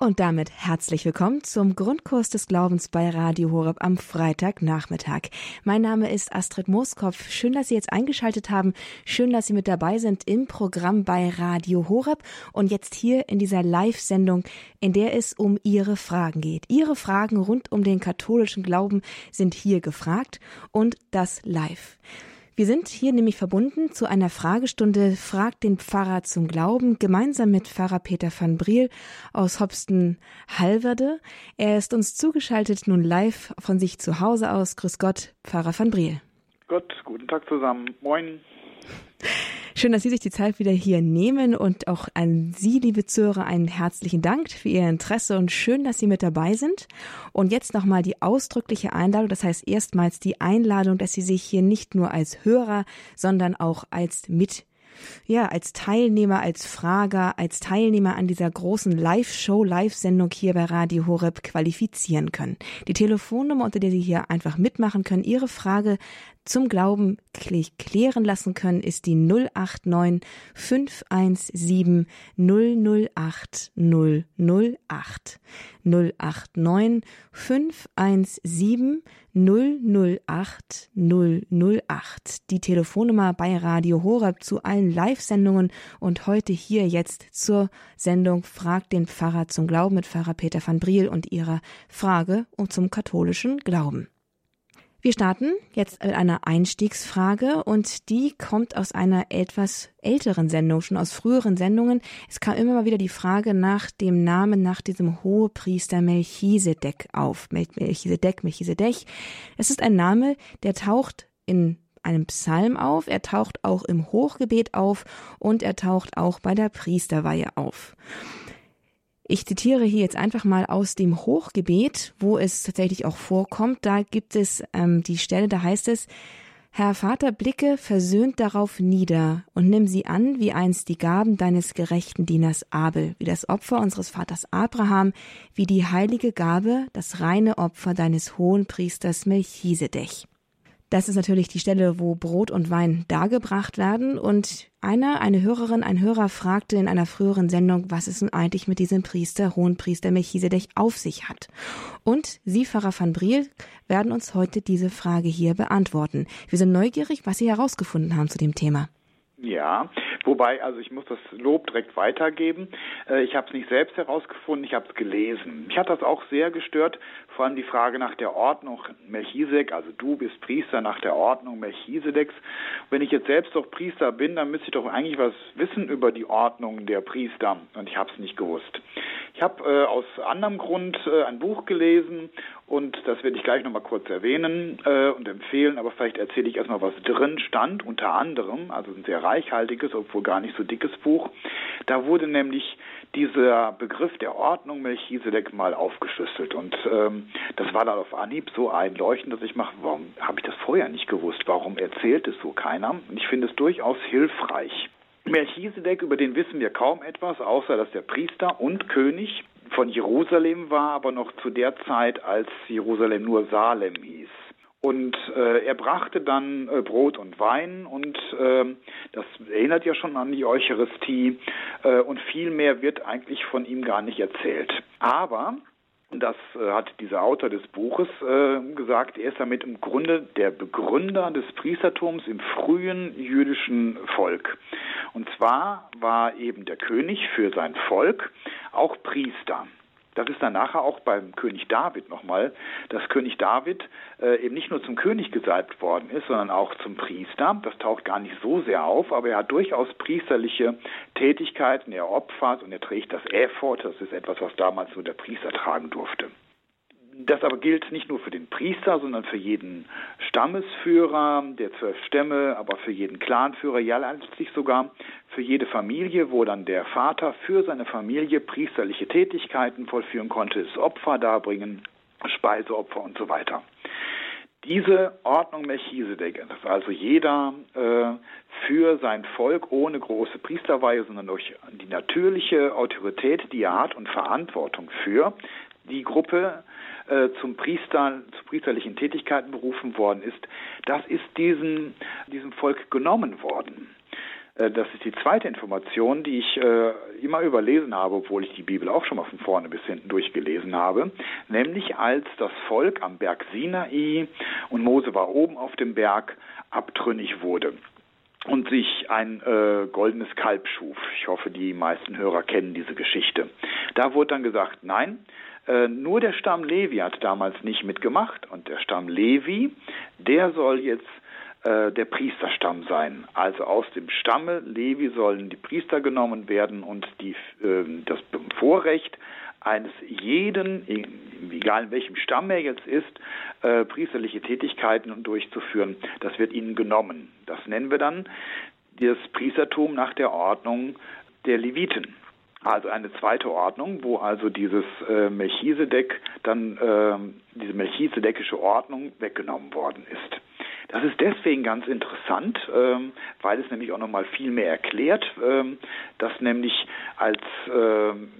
Und damit herzlich willkommen zum Grundkurs des Glaubens bei Radio Horeb am Freitagnachmittag. Mein Name ist Astrid Mooskopf. Schön, dass Sie jetzt eingeschaltet haben. Schön, dass Sie mit dabei sind im Programm bei Radio Horeb und jetzt hier in dieser Live-Sendung, in der es um Ihre Fragen geht. Ihre Fragen rund um den katholischen Glauben sind hier gefragt und das live. Wir sind hier nämlich verbunden zu einer Fragestunde Fragt den Pfarrer zum Glauben gemeinsam mit Pfarrer Peter van Briel aus Hopsten-Halverde. Er ist uns zugeschaltet nun live von sich zu Hause aus. Grüß Gott, Pfarrer van Briel. Gott, guten Tag zusammen. Moin. Schön, dass Sie sich die Zeit wieder hier nehmen und auch an Sie, liebe Zuhörer, einen herzlichen Dank für Ihr Interesse und schön, dass Sie mit dabei sind. Und jetzt nochmal die ausdrückliche Einladung, das heißt erstmals die Einladung, dass Sie sich hier nicht nur als Hörer, sondern auch als Mit ja, als Teilnehmer, als Frager, als Teilnehmer an dieser großen Live-Show, Live-Sendung hier bei Radio Horeb qualifizieren können. Die Telefonnummer, unter der Sie hier einfach mitmachen können, Ihre Frage zum Glauben klären lassen können, ist die 089 517 008 008. 089 517 008 008. Die Telefonnummer bei Radio Horeb zu allen Live-Sendungen und heute hier jetzt zur Sendung Fragt den Pfarrer zum Glauben mit Pfarrer Peter van Briel und ihrer Frage zum katholischen Glauben. Wir starten jetzt mit einer Einstiegsfrage und die kommt aus einer etwas älteren Sendung, schon aus früheren Sendungen. Es kam immer mal wieder die Frage nach dem Namen, nach diesem Hohepriester Melchisedek auf. Melchisedek, Melchisedek. Es ist ein Name, der taucht in einem Psalm auf, er taucht auch im Hochgebet auf und er taucht auch bei der Priesterweihe auf. Ich zitiere hier jetzt einfach mal aus dem Hochgebet, wo es tatsächlich auch vorkommt. Da gibt es ähm, die Stelle, da heißt es, Herr Vater, blicke versöhnt darauf nieder und nimm sie an, wie einst die Gaben deines gerechten Dieners Abel, wie das Opfer unseres Vaters Abraham, wie die heilige Gabe, das reine Opfer deines hohen Priesters Melchisedech. Das ist natürlich die Stelle, wo Brot und Wein dargebracht werden. Und einer, eine Hörerin, ein Hörer fragte in einer früheren Sendung, was es nun eigentlich mit diesem Priester, Hohenpriester Melchisedech auf sich hat. Und Sie, Pfarrer van Briel, werden uns heute diese Frage hier beantworten. Wir sind neugierig, was Sie herausgefunden haben zu dem Thema. Ja, wobei, also ich muss das Lob direkt weitergeben. Äh, ich habe es nicht selbst herausgefunden, ich habe es gelesen. Mich hat das auch sehr gestört, vor allem die Frage nach der Ordnung Melchisedek, also du bist Priester nach der Ordnung Melchisedeks. Wenn ich jetzt selbst doch Priester bin, dann müsste ich doch eigentlich was wissen über die Ordnung der Priester und ich habe es nicht gewusst. Ich habe äh, aus anderem Grund äh, ein Buch gelesen und das werde ich gleich nochmal kurz erwähnen äh, und empfehlen, aber vielleicht erzähle ich erstmal, was drin stand, unter anderem, also ein sehr reichhaltiges, obwohl gar nicht so dickes Buch. Da wurde nämlich dieser Begriff der Ordnung Melchisedek mal aufgeschlüsselt und ähm, das war dann auf Anhieb so einleuchtend, dass ich mache, warum habe ich das vorher nicht gewusst? Warum erzählt es so keiner? Und ich finde es durchaus hilfreich. Melchisedek, über den wissen wir kaum etwas, außer dass der Priester und König von Jerusalem war, aber noch zu der Zeit, als Jerusalem nur Salem hieß. Und äh, er brachte dann äh, Brot und Wein und äh, das erinnert ja schon an die Eucharistie äh, und viel mehr wird eigentlich von ihm gar nicht erzählt. Aber das äh, hat dieser Autor des Buches äh, gesagt. Er ist damit im Grunde der Begründer des Priestertums im frühen jüdischen Volk. Und zwar war eben der König für sein Volk auch Priester. Das ist dann nachher auch beim König David nochmal, dass König David äh, eben nicht nur zum König gesalbt worden ist, sondern auch zum Priester. Das taucht gar nicht so sehr auf, aber er hat durchaus priesterliche Tätigkeiten. Er opfert und er trägt das Ephod. Das ist etwas, was damals nur der Priester tragen durfte. Das aber gilt nicht nur für den Priester, sondern für jeden Stammesführer der zwölf Stämme, aber für jeden Clanführer, ja letztlich sogar für jede Familie, wo dann der Vater für seine Familie priesterliche Tätigkeiten vollführen konnte, das Opfer darbringen, Speiseopfer und so weiter. Diese Ordnung Melchisedek, dass also jeder äh, für sein Volk ohne große Priesterweihe, sondern durch die natürliche Autorität, die er hat und Verantwortung für die Gruppe äh, zum Priester, zu priesterlichen Tätigkeiten berufen worden ist, das ist diesen, diesem Volk genommen worden. Äh, das ist die zweite Information, die ich äh, immer überlesen habe, obwohl ich die Bibel auch schon mal von vorne bis hinten durchgelesen habe. Nämlich als das Volk am Berg Sinai und Mose war oben auf dem Berg abtrünnig wurde und sich ein äh, goldenes Kalb schuf. Ich hoffe, die meisten Hörer kennen diese Geschichte. Da wurde dann gesagt, nein, äh, nur der Stamm Levi hat damals nicht mitgemacht und der Stamm Levi, der soll jetzt äh, der Priesterstamm sein. Also aus dem Stamme Levi sollen die Priester genommen werden und die, äh, das Vorrecht eines jeden, egal in welchem Stamm er jetzt ist, äh, priesterliche Tätigkeiten durchzuführen, das wird ihnen genommen. Das nennen wir dann das Priestertum nach der Ordnung der Leviten. Also eine zweite Ordnung, wo also dieses äh, Melchisedek dann äh, diese melchisedekische Ordnung weggenommen worden ist. Das ist deswegen ganz interessant, ähm, weil es nämlich auch nochmal viel mehr erklärt, ähm, dass nämlich als ähm,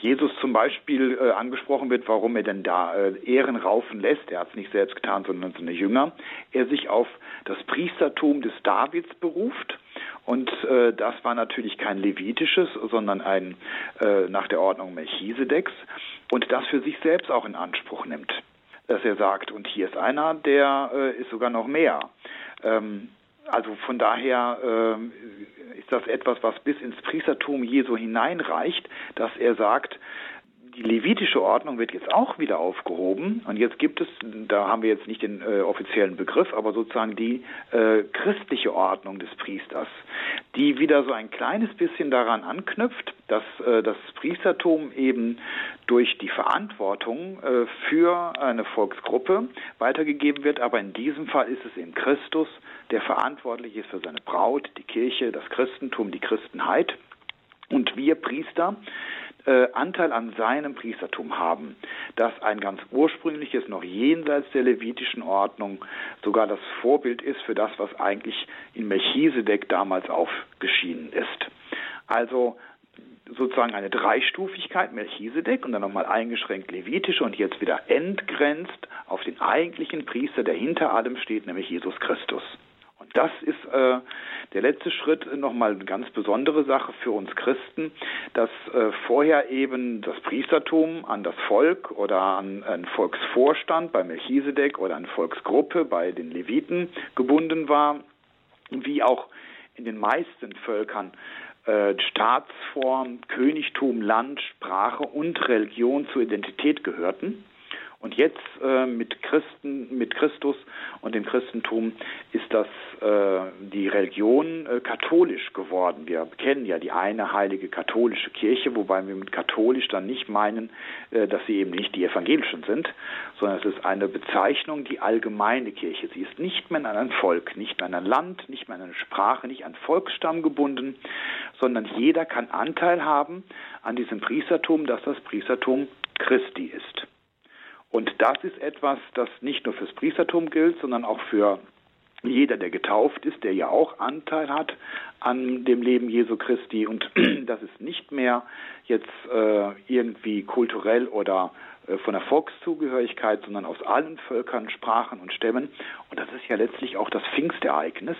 Jesus zum Beispiel äh, angesprochen wird, warum er denn da äh, Ehren raufen lässt, er hat es nicht selbst getan, sondern seine Jünger, er sich auf das Priestertum des Davids beruft. Und äh, das war natürlich kein levitisches, sondern ein äh, nach der Ordnung Melchisedeks und das für sich selbst auch in Anspruch nimmt dass er sagt, und hier ist einer, der äh, ist sogar noch mehr. Ähm, also von daher äh, ist das etwas, was bis ins Priestertum Jesu hineinreicht, dass er sagt, die levitische Ordnung wird jetzt auch wieder aufgehoben und jetzt gibt es, da haben wir jetzt nicht den äh, offiziellen Begriff, aber sozusagen die äh, christliche Ordnung des Priesters, die wieder so ein kleines bisschen daran anknüpft, dass äh, das Priestertum eben durch die Verantwortung äh, für eine Volksgruppe weitergegeben wird, aber in diesem Fall ist es eben Christus, der verantwortlich ist für seine Braut, die Kirche, das Christentum, die Christenheit. Und wir Priester, äh, Anteil an seinem Priestertum haben, das ein ganz ursprüngliches, noch jenseits der levitischen Ordnung, sogar das Vorbild ist für das, was eigentlich in Melchisedek damals aufgeschieden ist. Also sozusagen eine Dreistufigkeit, Melchisedek und dann nochmal eingeschränkt levitische und jetzt wieder entgrenzt auf den eigentlichen Priester, der hinter allem steht, nämlich Jesus Christus. Das ist äh, der letzte Schritt nochmal eine ganz besondere Sache für uns Christen, dass äh, vorher eben das Priestertum an das Volk oder an einen Volksvorstand bei Melchisedek oder eine Volksgruppe bei den Leviten gebunden war, wie auch in den meisten Völkern äh, Staatsform, Königtum, Land, Sprache und Religion zur Identität gehörten. Und jetzt äh, mit Christen, mit Christus und dem Christentum ist das äh, die Religion äh, katholisch geworden. Wir kennen ja die eine heilige katholische Kirche, wobei wir mit katholisch dann nicht meinen, äh, dass sie eben nicht die evangelischen sind, sondern es ist eine Bezeichnung, die allgemeine Kirche. Sie ist nicht mehr an ein Volk, nicht mehr an ein Land, nicht mehr an eine Sprache, nicht an Volksstamm gebunden, sondern jeder kann Anteil haben an diesem Priestertum, das das Priestertum Christi ist. Und das ist etwas, das nicht nur fürs Priestertum gilt, sondern auch für jeder, der getauft ist, der ja auch Anteil hat an dem Leben Jesu Christi. Und das ist nicht mehr jetzt äh, irgendwie kulturell oder von der Volkszugehörigkeit, sondern aus allen Völkern, Sprachen und Stämmen. Und das ist ja letztlich auch das Pfingstereignis,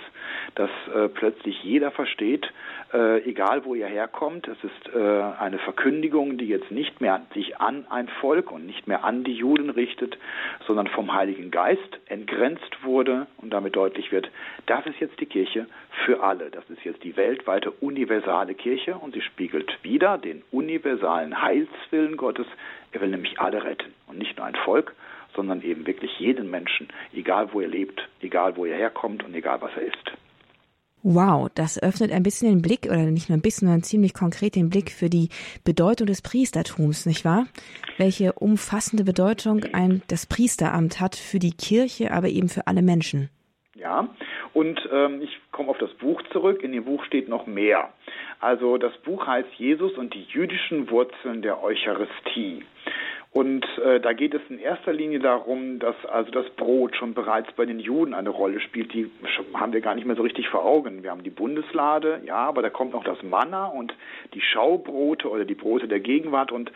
dass äh, plötzlich jeder versteht, äh, egal wo ihr herkommt, es ist äh, eine Verkündigung, die jetzt nicht mehr sich an ein Volk und nicht mehr an die Juden richtet, sondern vom Heiligen Geist entgrenzt wurde und damit deutlich wird, das ist jetzt die Kirche für alle. Das ist jetzt die weltweite universale Kirche und sie spiegelt wieder den universalen Heilswillen Gottes. Er will nämlich alle retten und nicht nur ein Volk, sondern eben wirklich jeden Menschen, egal wo er lebt, egal wo er herkommt und egal was er ist. Wow, das öffnet ein bisschen den Blick, oder nicht nur ein bisschen, sondern ziemlich konkret den Blick für die Bedeutung des Priestertums, nicht wahr? Welche umfassende Bedeutung ein, das Priesteramt hat für die Kirche, aber eben für alle Menschen. Ja, und ähm, ich komme auf das Buch zurück. In dem Buch steht noch mehr. Also das Buch heißt Jesus und die jüdischen Wurzeln der Eucharistie. Und äh, da geht es in erster Linie darum, dass also das Brot schon bereits bei den Juden eine Rolle spielt. Die haben wir gar nicht mehr so richtig vor Augen. Wir haben die Bundeslade, ja, aber da kommt noch das Manna und die Schaubrote oder die Brote der Gegenwart. Und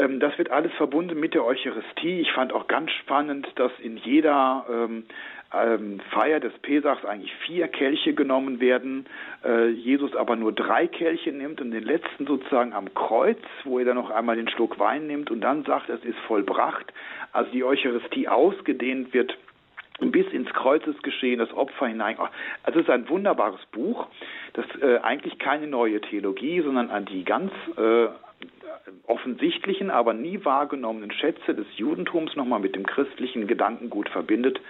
Ähm, das wird alles verbunden mit der Eucharistie. Ich fand auch ganz spannend, dass in jeder ähm, ähm, Feier des Pesachs eigentlich vier Kelche genommen werden, äh, Jesus aber nur drei Kelche nimmt und den letzten sozusagen am Kreuz, wo er dann noch einmal den Schluck Wein nimmt und dann sagt, es ist vollbracht. Also die Eucharistie ausgedehnt wird bis ins Kreuzesgeschehen, das Opfer hinein. Also es ist ein wunderbares Buch, das äh, eigentlich keine neue Theologie, sondern an die ganz äh, offensichtlichen, aber nie wahrgenommenen Schätze des Judentums nochmal mit dem christlichen Gedankengut verbindet.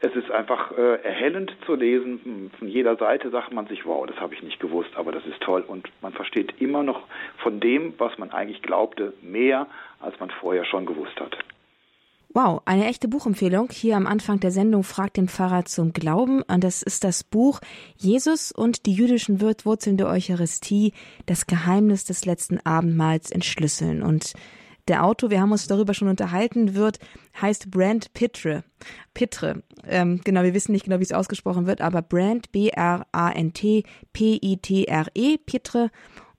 Es ist einfach äh, erhellend zu lesen. Von jeder Seite sagt man sich, wow, das habe ich nicht gewusst, aber das ist toll. Und man versteht immer noch von dem, was man eigentlich glaubte, mehr, als man vorher schon gewusst hat. Wow, eine echte Buchempfehlung. Hier am Anfang der Sendung fragt den Pfarrer zum Glauben. Und das ist das Buch Jesus und die jüdischen Wurzeln der Eucharistie, das Geheimnis des letzten Abendmahls entschlüsseln. Und der Autor, wir haben uns darüber schon unterhalten, wird, heißt Brand Pitre. Pitre. Ähm, genau, wir wissen nicht genau, wie es ausgesprochen wird, aber Brand, B-R-A-N-T, P-I-T-R-E, Pitre.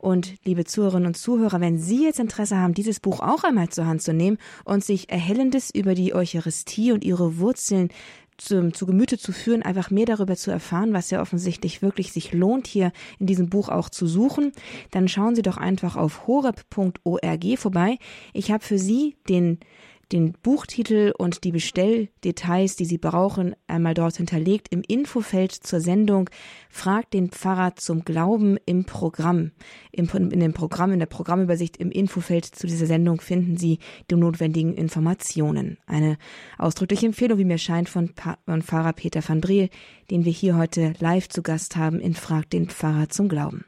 Und liebe Zuhörerinnen und Zuhörer, wenn Sie jetzt Interesse haben, dieses Buch auch einmal zur Hand zu nehmen und sich Erhellendes über die Eucharistie und ihre Wurzeln zu, zu Gemüte zu führen, einfach mehr darüber zu erfahren, was ja offensichtlich wirklich sich lohnt, hier in diesem Buch auch zu suchen, dann schauen Sie doch einfach auf horeb.org vorbei. Ich habe für Sie den den Buchtitel und die Bestelldetails, die Sie brauchen, einmal dort hinterlegt im Infofeld zur Sendung Fragt den Pfarrer zum Glauben im Programm. in dem Programm, in der Programmübersicht im Infofeld zu dieser Sendung finden Sie die notwendigen Informationen. Eine ausdrückliche Empfehlung, wie mir scheint, von, von Pfarrer Peter van Briel, den wir hier heute live zu Gast haben in Fragt den Pfarrer zum Glauben.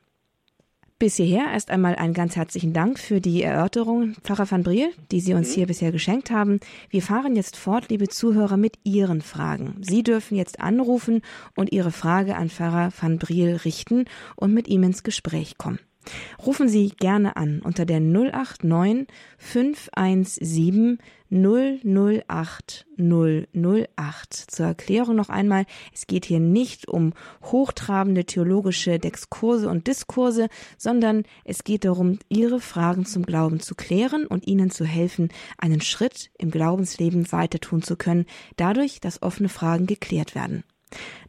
Bis hierher erst einmal einen ganz herzlichen Dank für die Erörterung, Pfarrer van Briel, die Sie uns mhm. hier bisher geschenkt haben. Wir fahren jetzt fort, liebe Zuhörer, mit Ihren Fragen. Sie dürfen jetzt anrufen und Ihre Frage an Pfarrer van Briel richten und mit ihm ins Gespräch kommen. Rufen Sie gerne an unter der 089 517 008 008. Zur Erklärung noch einmal, es geht hier nicht um hochtrabende theologische Exkurse und Diskurse, sondern es geht darum, Ihre Fragen zum Glauben zu klären und Ihnen zu helfen, einen Schritt im Glaubensleben weiter tun zu können, dadurch, dass offene Fragen geklärt werden.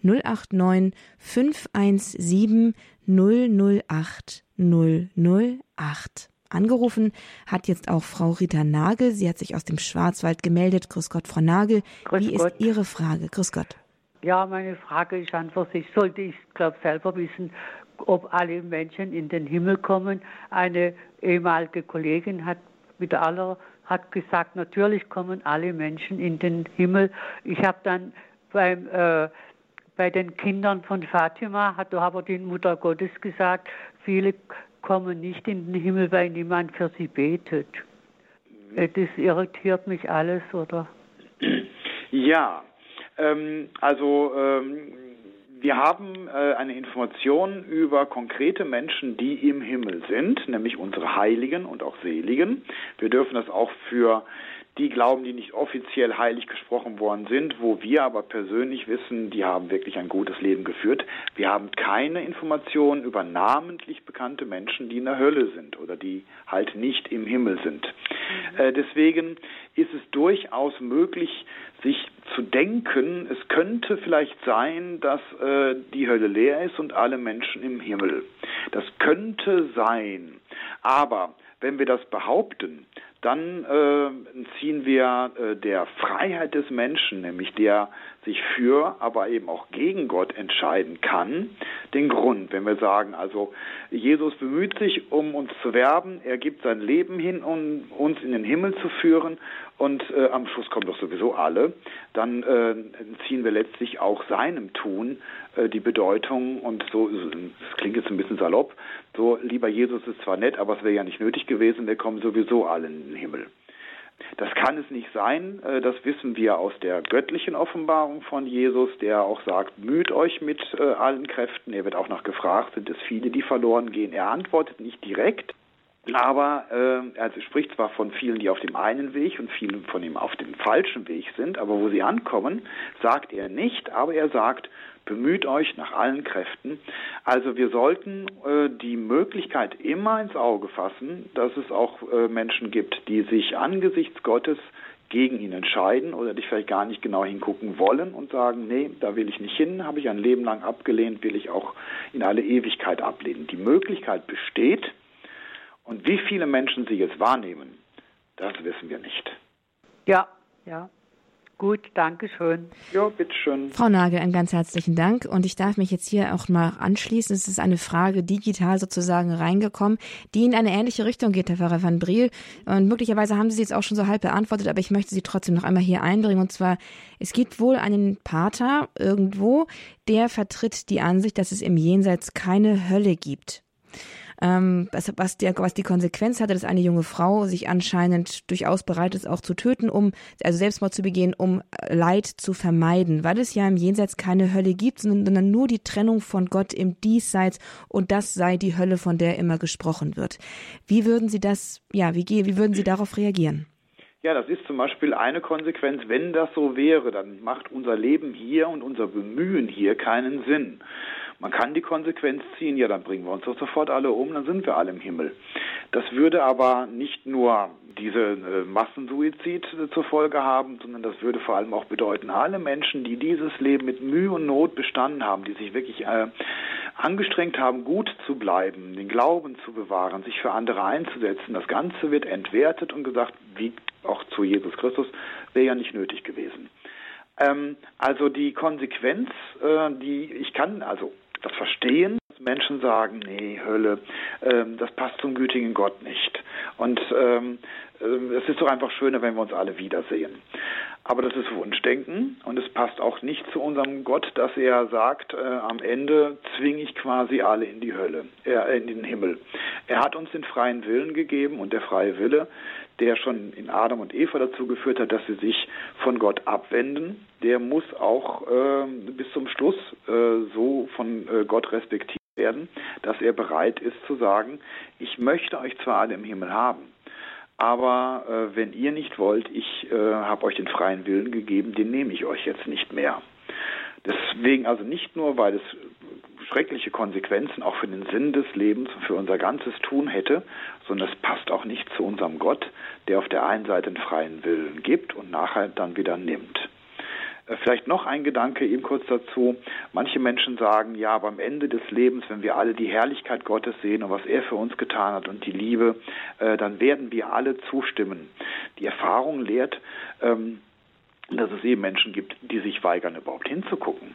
089 517 008 008. Angerufen hat jetzt auch Frau Rita Nagel. Sie hat sich aus dem Schwarzwald gemeldet. Grüß Gott, Frau Nagel. Grüß Wie Gott. ist Ihre Frage? Grüß Gott. Ja, meine Frage ist an für sich, sollte ich, glaube selber wissen, ob alle Menschen in den Himmel kommen. Eine ehemalige Kollegin hat mit aller hat gesagt, natürlich kommen alle Menschen in den Himmel. Ich habe dann beim äh, bei den Kindern von Fatima hat aber die Mutter Gottes gesagt, viele kommen nicht in den Himmel, weil niemand für sie betet. Das irritiert mich alles, oder? Ja, ähm, also ähm, wir haben äh, eine Information über konkrete Menschen, die im Himmel sind, nämlich unsere Heiligen und auch Seligen. Wir dürfen das auch für die glauben, die nicht offiziell heilig gesprochen worden sind, wo wir aber persönlich wissen, die haben wirklich ein gutes Leben geführt. Wir haben keine Informationen über namentlich bekannte Menschen, die in der Hölle sind oder die halt nicht im Himmel sind. Mhm. Äh, deswegen ist es durchaus möglich, sich zu denken, es könnte vielleicht sein, dass äh, die Hölle leer ist und alle Menschen im Himmel. Das könnte sein. Aber wenn wir das behaupten, dann äh, ziehen wir äh, der Freiheit des Menschen, nämlich der sich für, aber eben auch gegen Gott entscheiden kann, den Grund. Wenn wir sagen, also Jesus bemüht sich, um uns zu werben, er gibt sein Leben hin, um uns in den Himmel zu führen und äh, am Schluss kommen doch sowieso alle, dann äh, ziehen wir letztlich auch seinem Tun die Bedeutung und so, das klingt jetzt ein bisschen salopp, so lieber Jesus ist zwar nett, aber es wäre ja nicht nötig gewesen, wir kommen sowieso alle in den Himmel. Das kann es nicht sein. Äh, das wissen wir aus der göttlichen Offenbarung von Jesus, der auch sagt, müht euch mit äh, allen Kräften. Er wird auch noch gefragt, sind es viele, die verloren gehen. Er antwortet nicht direkt, Aber äh, also spricht zwar von vielen, die auf dem einen Weg und vielen von ihm auf dem falschen Weg sind, aber wo sie ankommen, sagt er nicht, aber er sagt, bemüht euch nach allen Kräften. Also wir sollten äh, die Möglichkeit immer ins Auge fassen, dass es auch äh, Menschen gibt, die sich angesichts Gottes gegen ihn entscheiden oder dich vielleicht gar nicht genau hingucken wollen und sagen, nee, da will ich nicht hin, habe ich ein Leben lang abgelehnt, will ich auch in alle Ewigkeit ablehnen. Die Möglichkeit besteht und wie viele Menschen sie jetzt wahrnehmen, das wissen wir nicht. Ja, ja. Gut, danke schön. Ja, bitteschön. Frau Nagel, einen ganz herzlichen Dank. Und ich darf mich jetzt hier auch mal anschließen. Es ist eine Frage digital sozusagen reingekommen, die in eine ähnliche Richtung geht, Herr Pfarrer van Briel. Und möglicherweise haben Sie sie jetzt auch schon so halb beantwortet, aber ich möchte sie trotzdem noch einmal hier einbringen. Und zwar, es gibt wohl einen Pater irgendwo, der vertritt die Ansicht, dass es im Jenseits keine Hölle gibt ähm, was, was, der, was die Konsequenz hatte, dass eine junge Frau sich anscheinend durchaus bereit ist, auch zu töten, um, also Selbstmord zu begehen, um äh, Leid zu vermeiden, weil es ja im Jenseits keine Hölle gibt, sondern nur die Trennung von Gott im Diesseits und das sei die Hölle, von der immer gesprochen wird. Wie würden Sie das, ja, wie, wie würden Sie darauf reagieren? Ja, das ist zum Beispiel eine Konsequenz. Wenn das so wäre, dann macht unser Leben hier und unser Bemühen hier keinen Sinn. Man kann die Konsequenz ziehen, ja, dann bringen wir uns doch sofort alle um, dann sind wir alle im Himmel. Das würde aber nicht nur diese äh, Massensuizid äh, zur Folge haben, sondern das würde vor allem auch bedeuten, alle Menschen, die dieses Leben mit Mühe und Not bestanden haben, die sich wirklich äh, angestrengt haben, gut zu bleiben, den Glauben zu bewahren, sich für andere einzusetzen, das Ganze wird entwertet und gesagt, wie auch zu Jesus Christus, wäre ja nicht nötig gewesen. Ähm, also die Konsequenz, äh, die ich kann, also das Verstehen, dass Menschen sagen, nee, Hölle, ähm, das passt zum gütigen Gott nicht. Und ähm, äh, es ist doch einfach schöner, wenn wir uns alle wiedersehen. Aber das ist Wunschdenken und es passt auch nicht zu unserem Gott, dass er sagt, äh, am Ende zwinge ich quasi alle in die Hölle, äh, in den Himmel. Er hat uns den freien Willen gegeben und der freie Wille, der schon in Adam und Eva dazu geführt hat, dass sie sich von Gott abwenden, der muss auch äh, bis zum Schluss äh, so von äh, Gott respektiert werden, dass er bereit ist zu sagen, ich möchte euch zwar alle im Himmel haben, aber äh, wenn ihr nicht wollt, ich äh, habe euch den freien Willen gegeben, den nehme ich euch jetzt nicht mehr. Deswegen also nicht nur, weil es schreckliche Konsequenzen auch für den Sinn des Lebens und für unser ganzes Tun hätte, sondern es passt auch nicht zu unserem Gott, der auf der einen Seite einen freien Willen gibt und nachher dann wieder nimmt. Äh, vielleicht noch ein Gedanke eben kurz dazu. Manche Menschen sagen, ja, aber am Ende des Lebens, wenn wir alle die Herrlichkeit Gottes sehen und was er für uns getan hat und die Liebe, äh, dann werden wir alle zustimmen. Die Erfahrung lehrt, ähm, dass es eben Menschen gibt, die sich weigern, überhaupt hinzugucken.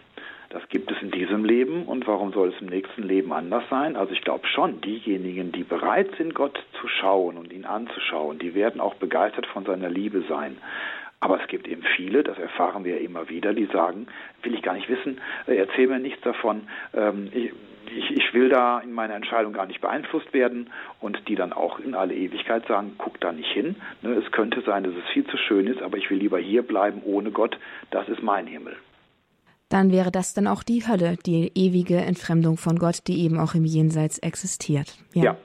Das gibt es in diesem Leben und warum soll es im nächsten Leben anders sein? Also ich glaube schon, diejenigen, die bereit sind, Gott zu schauen und ihn anzuschauen, die werden auch begeistert von seiner Liebe sein. Aber es gibt eben viele, das erfahren wir ja immer wieder, die sagen, will ich gar nicht wissen, äh, erzähl mir nichts davon, ähm, ich, ich, will da in meiner Entscheidung gar nicht beeinflusst werden und die dann auch in alle Ewigkeit sagen, guck da nicht hin. Ne, es könnte sein, dass es viel zu schön ist, aber ich will lieber hier bleiben ohne Gott, das ist mein Himmel dann wäre das dann auch die Hölle, die ewige Entfremdung von Gott, die eben auch im Jenseits existiert. Ja, ja.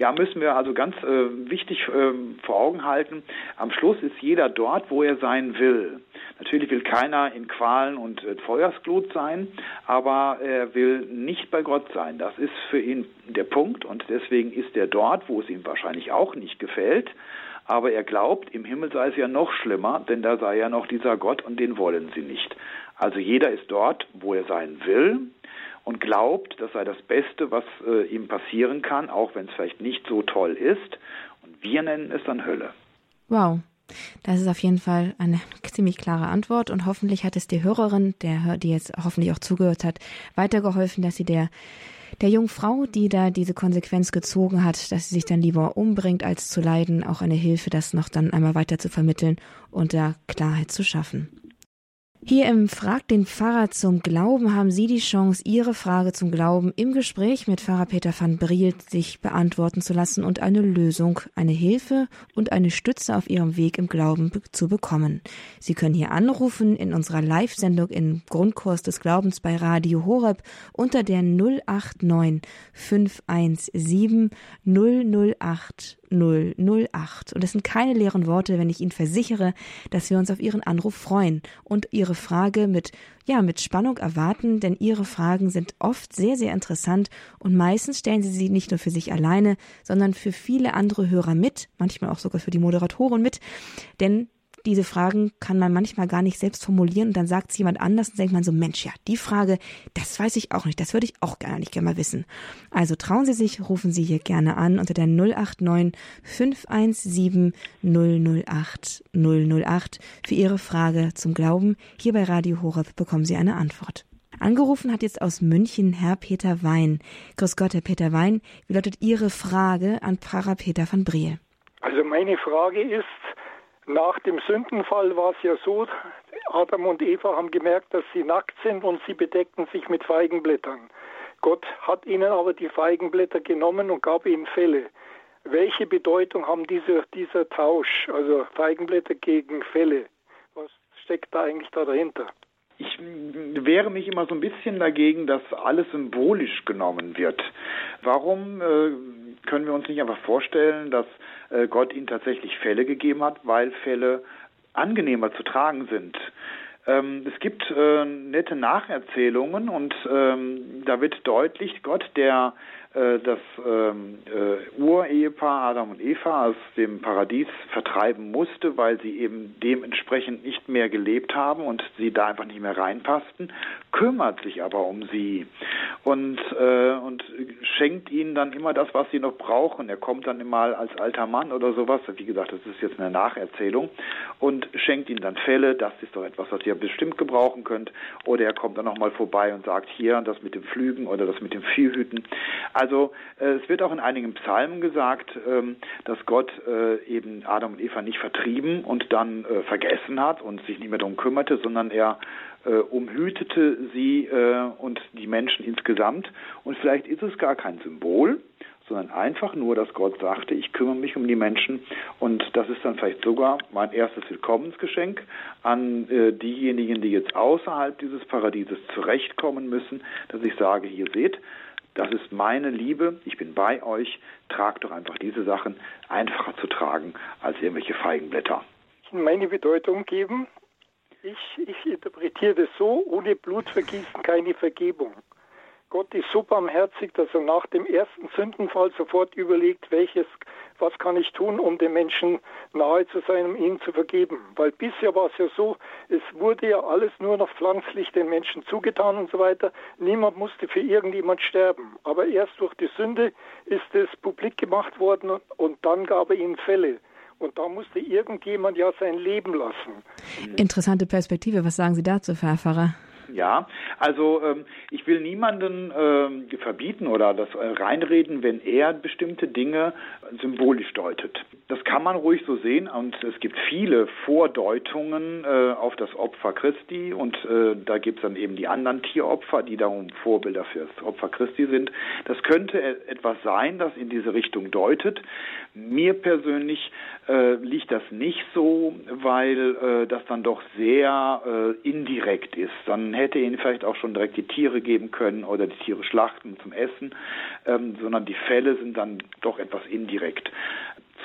Ja müssen wir also ganz äh, wichtig äh, vor Augen halten. Am Schluss ist jeder dort, wo er sein will. Natürlich will keiner in Qualen und äh, Feuersglut sein, aber er will nicht bei Gott sein. Das ist für ihn der Punkt und deswegen ist er dort, wo es ihm wahrscheinlich auch nicht gefällt. Aber er glaubt, im Himmel sei es ja noch schlimmer, denn da sei ja noch dieser Gott und den wollen sie nicht. Also jeder ist dort, wo er sein will und glaubt, das sei das Beste, was äh, ihm passieren kann, auch wenn es vielleicht nicht so toll ist. Und wir nennen es dann Hölle. Wow. Das ist auf jeden Fall eine ziemlich klare Antwort und hoffentlich hat es die Hörerin, der, die jetzt hoffentlich auch zugehört hat, weitergeholfen, dass sie der, der jungen Frau, die da diese Konsequenz gezogen hat, dass sie sich dann lieber umbringt, als zu leiden, auch eine Hilfe, das noch dann einmal weiter zu vermitteln und da Klarheit zu schaffen. Hier im Frag den Pfarrer zum Glauben haben Sie die Chance, Ihre Frage zum Glauben im Gespräch mit Pfarrer Peter van Brielt sich beantworten zu lassen und eine Lösung, eine Hilfe und eine Stütze auf Ihrem Weg im Glauben zu bekommen. Sie können hier anrufen in unserer Live-Sendung im Grundkurs des Glaubens bei Radio Horeb unter der 089 517 008 008. Und es sind keine leeren Worte, wenn ich Ihnen versichere, dass wir uns auf Ihren Anruf freuen und Ihre Frage mit, ja, mit Spannung erwarten, denn Ihre Fragen sind oft sehr, sehr interessant und meistens stellen Sie sie nicht nur für sich alleine, sondern für viele andere Hörer mit, manchmal auch sogar für die Moderatoren mit, denn diese Fragen kann man manchmal gar nicht selbst formulieren und dann sagt es jemand anders und denkt man so, Mensch, ja, die Frage, das weiß ich auch nicht, das würde ich auch gar nicht gerne mal wissen. Also trauen Sie sich, rufen Sie hier gerne an unter der 089 517 008 008 für Ihre Frage zum Glauben. Hier bei Radio Horeb bekommen Sie eine Antwort. Angerufen hat jetzt aus München Herr Peter Wein. Grüß Gott, Herr Peter Wein. Wie lautet Ihre Frage an Pfarrer Peter van Briel? Also meine Frage ist, nach dem Sündenfall war es ja so, Adam und Eva haben gemerkt, dass sie nackt sind und sie bedeckten sich mit Feigenblättern. Gott hat ihnen aber die Feigenblätter genommen und gab ihnen Felle. Welche Bedeutung haben diese, dieser Tausch, also Feigenblätter gegen Felle? Was steckt da eigentlich da dahinter? Ich wehre mich immer so ein bisschen dagegen, dass alles symbolisch genommen wird. Warum äh, können wir uns nicht einfach vorstellen, dass äh, Gott ihnen tatsächlich Fälle gegeben hat, weil Fälle angenehmer zu tragen sind? Ähm, es gibt äh, nette Nacherzählungen und ähm, da wird deutlich, Gott, der das ähm, äh, Urehepaar Adam und Eva aus dem Paradies vertreiben musste, weil sie eben dementsprechend nicht mehr gelebt haben und sie da einfach nicht mehr reinpassten, kümmert sich aber um sie und, äh, und schenkt ihnen dann immer das, was sie noch brauchen. Er kommt dann immer als alter Mann oder sowas, wie gesagt, das ist jetzt eine Nacherzählung, und schenkt ihnen dann Fälle, das ist doch etwas, was ihr bestimmt gebrauchen könnt, oder er kommt dann nochmal vorbei und sagt, hier, das mit dem Flügen oder das mit dem Viehhüten. Also äh, es wird auch in einigen Psalmen gesagt, ähm, dass Gott äh, eben Adam und Eva nicht vertrieben und dann äh, vergessen hat und sich nicht mehr darum kümmerte, sondern er umhütete sie und die Menschen insgesamt. Und vielleicht ist es gar kein Symbol, sondern einfach nur, dass Gott sagte, ich kümmere mich um die Menschen und das ist dann vielleicht sogar mein erstes Willkommensgeschenk an diejenigen, die jetzt außerhalb dieses Paradieses zurechtkommen müssen, dass ich sage, hier seht, das ist meine Liebe, ich bin bei euch, tragt doch einfach diese Sachen einfacher zu tragen als irgendwelche Feigenblätter. Meine Bedeutung geben, ich, ich interpretiere das so, ohne Blutvergießen keine Vergebung. Gott ist so barmherzig, dass er nach dem ersten Sündenfall sofort überlegt, welches, was kann ich tun, um den Menschen nahe zu sein, um ihnen zu vergeben. Weil bisher war es ja so, es wurde ja alles nur noch pflanzlich den Menschen zugetan und so weiter. Niemand musste für irgendjemand sterben. Aber erst durch die Sünde ist es publik gemacht worden und dann gab er ihnen Fälle. Und da musste irgendjemand ja sein Leben lassen. Interessante Perspektive. Was sagen Sie dazu, Herr Pfarrer? Ja, also ähm, ich will niemanden ähm, verbieten oder das äh, reinreden, wenn er bestimmte Dinge symbolisch deutet. Das kann man ruhig so sehen und es gibt viele Vordeutungen äh, auf das Opfer Christi und äh, da gibt es dann eben die anderen Tieropfer, die darum Vorbilder für das Opfer Christi sind. Das könnte e-, etwas sein, das in diese Richtung deutet. Mir persönlich äh, liegt das nicht so, weil äh, das dann doch sehr äh, indirekt ist. Dann hätte ihnen vielleicht auch schon direkt die Tiere geben können oder die Tiere schlachten zum Essen, ähm, sondern die Fälle sind dann doch etwas indirekt.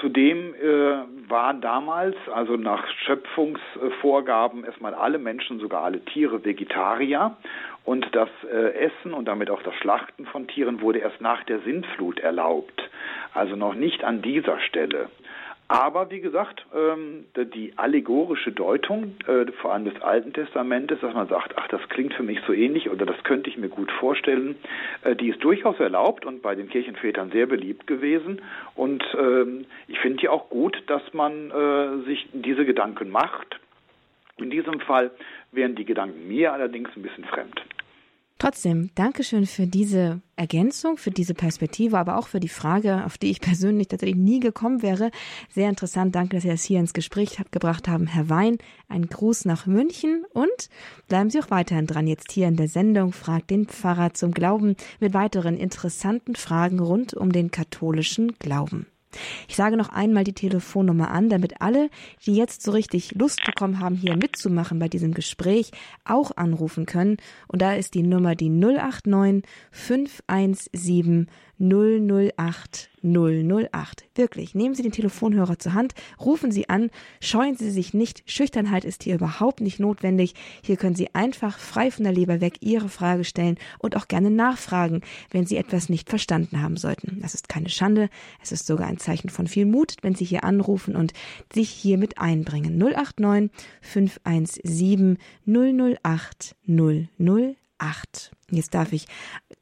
Zudem äh, waren damals, also nach Schöpfungsvorgaben, erstmal alle Menschen, sogar alle Tiere Vegetarier. Und das äh, Essen und damit auch das Schlachten von Tieren wurde erst nach der Sintflut erlaubt. Also noch nicht an dieser Stelle. Aber wie gesagt, ähm, die allegorische Deutung, äh, vor allem des Alten Testamentes, dass man sagt, ach, das klingt für mich so ähnlich oder das könnte ich mir gut vorstellen, äh, die ist durchaus erlaubt und bei den Kirchenvätern sehr beliebt gewesen. Und ähm, ich finde ja auch gut, dass man äh, sich diese Gedanken macht. In diesem Fall wären die Gedanken mir allerdings ein bisschen fremd. Trotzdem, Dankeschön für diese Ergänzung, für diese Perspektive, aber auch für die Frage, auf die ich persönlich tatsächlich nie gekommen wäre. Sehr interessant. Danke, dass Sie das hier ins Gespräch gebracht haben. Herr Wein, ein Gruß nach München und bleiben Sie auch weiterhin dran jetzt hier in der Sendung Fragt den Pfarrer zum Glauben mit weiteren interessanten Fragen rund um den katholischen Glauben. Ich sage noch einmal die Telefonnummer an, damit alle, die jetzt so richtig Lust bekommen haben, hier mitzumachen bei diesem Gespräch, auch anrufen können. Und da ist die Nummer die 089 517 008 008. Wirklich, nehmen Sie den Telefonhörer zur Hand, rufen Sie an, scheuen Sie sich nicht, Schüchternheit ist hier überhaupt nicht notwendig. Hier können Sie einfach frei von der Leber weg Ihre Frage stellen und auch gerne nachfragen, wenn Sie etwas nicht verstanden haben sollten. Das ist keine Schande, es ist sogar ein Zeichen von viel Mut, wenn Sie hier anrufen und sich hier mit einbringen. 089 517 008 008. Jetzt darf ich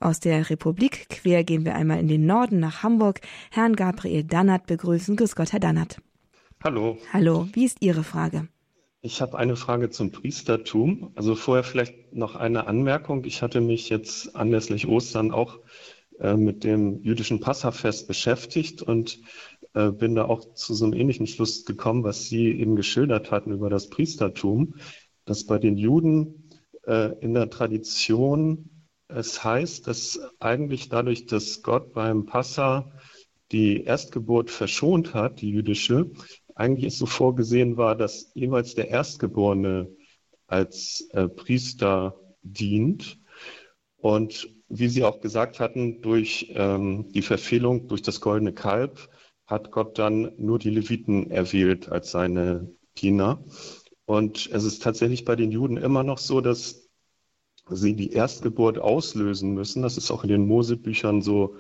aus der Republik quer gehen wir einmal in den Norden nach Hamburg. Herrn Gabriel Dannert begrüßen. Grüß Gott, Herr Dannert. Hallo. Hallo, wie ist Ihre Frage? Ich habe eine Frage zum Priestertum. Also vorher vielleicht noch eine Anmerkung. Ich hatte mich jetzt anlässlich Ostern auch äh, mit dem jüdischen Passafest beschäftigt und äh, bin da auch zu so einem ähnlichen Schluss gekommen, was Sie eben geschildert hatten über das Priestertum, dass bei den Juden äh, in der Tradition es heißt, dass eigentlich dadurch, dass Gott beim Passa die Erstgeburt verschont hat, die jüdische, eigentlich so vorgesehen war, dass jeweils der Erstgeborene als äh, Priester dient. Und wie Sie auch gesagt hatten, durch ähm, die Verfehlung durch das goldene Kalb hat Gott dann nur die Leviten erwählt als seine Diener. Und es ist tatsächlich bei den Juden immer noch so, dass sie die Erstgeburt auslösen müssen. Das ist auch in den Mosebüchern so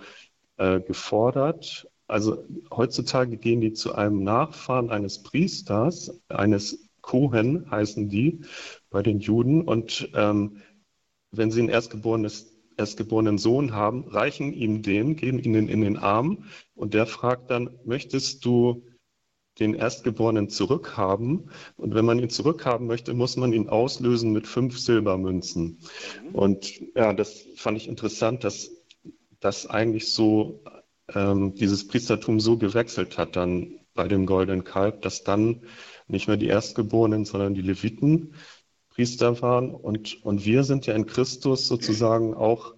äh, gefordert. Also heutzutage gehen die zu einem Nachfahren eines Priesters, eines Kohen heißen die bei den Juden. Und ähm, wenn sie ein erstgeborenes erstgeborenen Sohn haben, reichen ihm den, geben ihn in den Arm und der fragt dann, möchtest du den Erstgeborenen zurückhaben. Und wenn man ihn zurückhaben möchte, muss man ihn auslösen mit fünf Silbermünzen. Mhm. Und ja, das fand ich interessant, dass das eigentlich so ähm, dieses Priestertum so gewechselt hat dann bei dem goldenen Kalb, dass dann nicht mehr die Erstgeborenen, sondern die Leviten Priester waren. Und, und wir sind ja in Christus sozusagen auch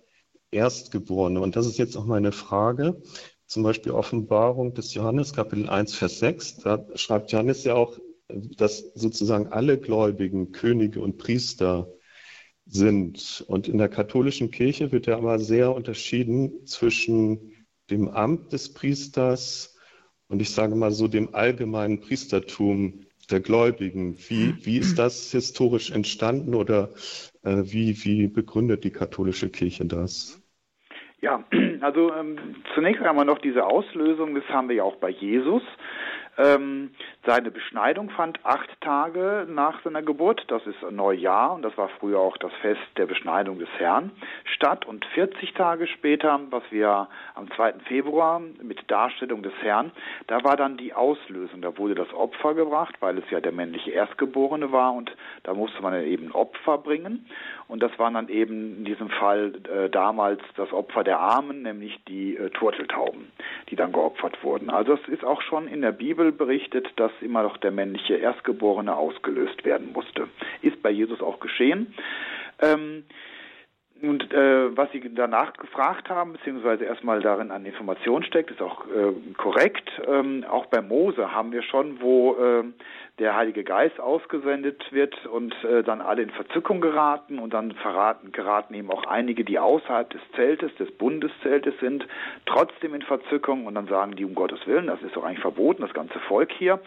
Erstgeborene. Und das ist jetzt auch meine Frage zum Beispiel Offenbarung des Johannes, Kapitel 1, Vers 6, da schreibt Johannes ja auch, dass sozusagen alle Gläubigen Könige und Priester sind. Und in der katholischen Kirche wird ja aber sehr unterschieden zwischen dem Amt des Priesters und ich sage mal so dem allgemeinen Priestertum der Gläubigen. Wie, wie ist das historisch entstanden oder äh, wie, wie begründet die katholische Kirche das? Ja, also ähm, zunächst einmal noch diese Auslösung, das haben wir ja auch bei Jesus. Ähm, seine Beschneidung fand acht Tage nach seiner Geburt, das ist Neujahr und das war früher auch das Fest der Beschneidung des Herrn, statt und 40 Tage später, was wir am 2. Februar mit Darstellung des Herrn, da war dann die Auslösung, da wurde das Opfer gebracht, weil es ja der männliche Erstgeborene war und da musste man eben Opfer bringen und das war dann eben in diesem Fall äh, damals das Opfer der Armen, nämlich die äh, Turteltauben, die dann geopfert wurden. Also es ist auch schon in der Bibel berichtet, dass immer noch der männliche Erstgeborene ausgelöst werden musste. Ist bei Jesus auch geschehen. Ähm, und äh, was Sie danach gefragt haben, beziehungsweise erstmal darin an Information steckt, ist auch äh, korrekt. Ähm, auch bei Mose haben wir schon, wo äh, der Heilige Geist ausgesendet wird und äh, dann alle in Verzückung geraten und dann verraten, geraten eben auch einige, die außerhalb des Zeltes, des Bundeszeltes sind, trotzdem in Verzückung und dann sagen die um Gottes Willen, das ist doch eigentlich verboten, das ganze Volk hier,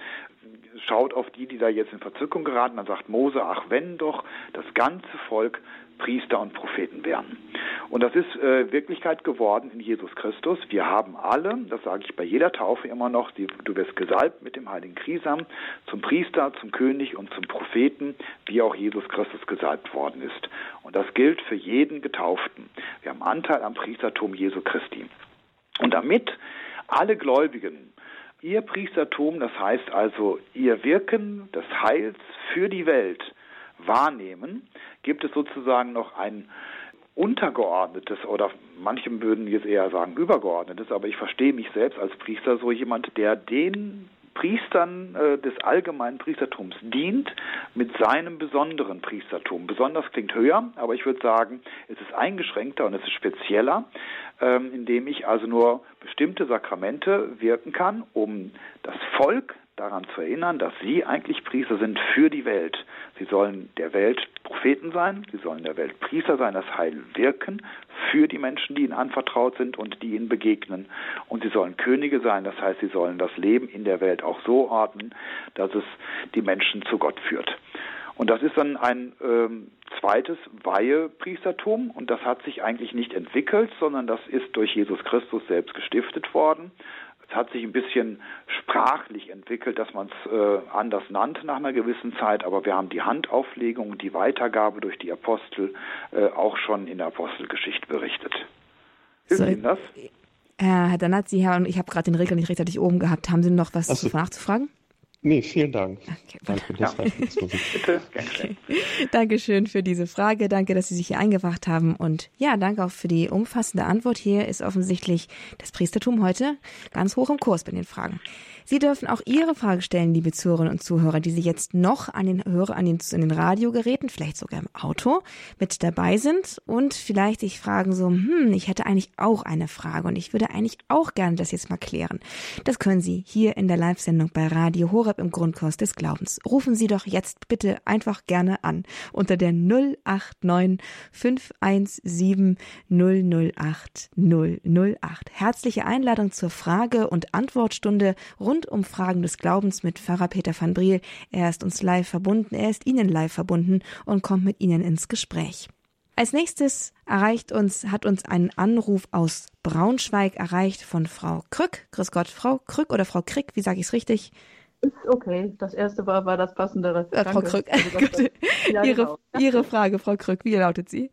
schaut auf die, die da jetzt in Verzückung geraten, dann sagt Mose, ach wenn doch das ganze Volk Priester und Propheten wären. Und das ist äh, Wirklichkeit geworden in Jesus Christus. Wir haben alle, das sage ich bei jeder Taufe immer noch, die, du wirst gesalbt mit dem heiligen Krisam zum Priester, zum König und zum Propheten, wie auch Jesus Christus gesalbt worden ist. Und das gilt für jeden Getauften. Wir haben Anteil am Priestertum Jesu Christi. Und damit alle Gläubigen ihr Priestertum, das heißt also ihr Wirken des Heils für die Welt, wahrnehmen, gibt es sozusagen noch ein untergeordnetes oder manche würden jetzt eher sagen übergeordnetes, aber ich verstehe mich selbst als Priester so jemand, der den Priestern äh, des allgemeinen Priestertums dient mit seinem besonderen Priestertum. Besonders klingt höher, aber ich würde sagen, es ist eingeschränkter und es ist spezieller, ähm, indem ich also nur bestimmte Sakramente wirken kann, um das Volk daran zu erinnern, dass sie eigentlich Priester sind für die Welt. Sie sollen der Welt Propheten sein, sie sollen der Welt Priester sein, das Heil wirken für die Menschen, die ihnen anvertraut sind und die ihnen begegnen. Und sie sollen Könige sein, das heißt, sie sollen das Leben in der Welt auch so ordnen, dass es die Menschen zu Gott führt. Und das ist dann ein ähm, zweites Weihepriestertum und das hat sich eigentlich nicht entwickelt, sondern das ist durch Jesus Christus selbst gestiftet worden. Es hat sich ein bisschen sprachlich entwickelt, dass man es äh, anders nannte nach einer gewissen Zeit, aber wir haben die Handauflegung und die Weitergabe durch die Apostel äh, auch schon in der Apostelgeschichte berichtet. Hilft so, Ihnen das? Herr Danazzi, Herr, und ich habe gerade den Regel nicht rechtzeitig oben gehabt. Haben Sie noch was so. nachzufragen? Nee, vielen Dank. Okay, Danke, das ja. Bitte, okay. Dankeschön für diese Frage. Danke, dass Sie sich hier eingebracht haben. Und ja, danke auch für die umfassende Antwort. Hier ist offensichtlich das Priestertum heute ganz hoch im Kurs bei den Fragen. Sie dürfen auch Ihre Frage stellen, liebe Zuhörerinnen und Zuhörer, die Sie jetzt noch an den Hörer, an den, an den Radiogeräten, vielleicht sogar im Auto mit dabei sind und vielleicht sich fragen so, hm, ich hätte eigentlich auch eine Frage und ich würde eigentlich auch gerne das jetzt mal klären. Das können Sie hier in der Live-Sendung bei Radio Horeb im Grundkurs des Glaubens. Rufen Sie doch jetzt bitte einfach gerne an unter der 089 517 008 008. Herzliche Einladung zur Frage- und Antwortstunde rund rund um Fragen des Glaubens mit Pfarrer Peter van Briel. Er ist uns live verbunden, er ist Ihnen live verbunden und kommt mit Ihnen ins Gespräch. Als nächstes erreicht uns, hat uns ein Anruf aus Braunschweig erreicht von Frau Krück. Grüß Gott, Frau Krück oder Frau Krick, wie sage ich es richtig? Ist okay. Das erste war, war das passendere. Äh, Frau Krück. Ja, ihre, genau. ihre Frage, Frau Krück, wie lautet sie?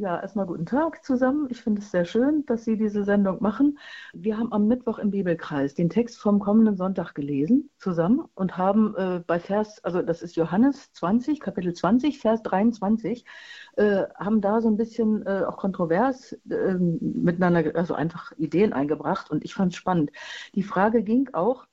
Ja, erstmal guten Tag zusammen. Ich finde es sehr schön, dass Sie diese Sendung machen. Wir haben am Mittwoch im Bibelkreis den Text vom kommenden Sonntag gelesen zusammen und haben äh, bei Vers, also das ist Johannes 20, Kapitel 20, Vers 23, äh, haben da so ein bisschen äh, auch kontrovers äh, miteinander, also einfach Ideen eingebracht und ich fand es spannend. Die Frage ging auch,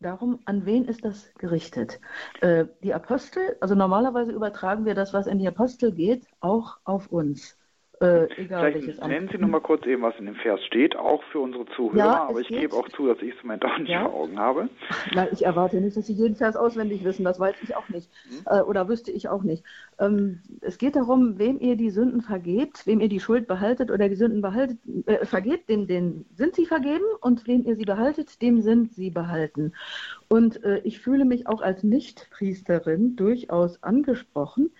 darum, an wen ist das gerichtet? Äh, die Apostel, also normalerweise übertragen wir das, was in die Apostel geht, auch auf uns. Äh, egal Vielleicht nennen Sie noch mal kurz eben, was in dem Vers steht, auch für unsere Zuhörer, ja, aber ich gebe auch zu, dass ich es im Moment auch nicht ja. vor Augen habe. Nein, ich erwarte nicht, dass Sie jeden Vers auswendig wissen, das weiß ich auch nicht. Mhm. Äh, oder wüsste ich auch nicht. Ähm, es geht darum, wem ihr die Sünden vergebt, wem ihr die Schuld behaltet oder die Sünden behaltet, äh, vergebt, dem, dem sind sie vergeben und wem ihr sie behaltet, dem sind sie behalten. Und äh, ich fühle mich auch als Nichtpriesterin durchaus angesprochen,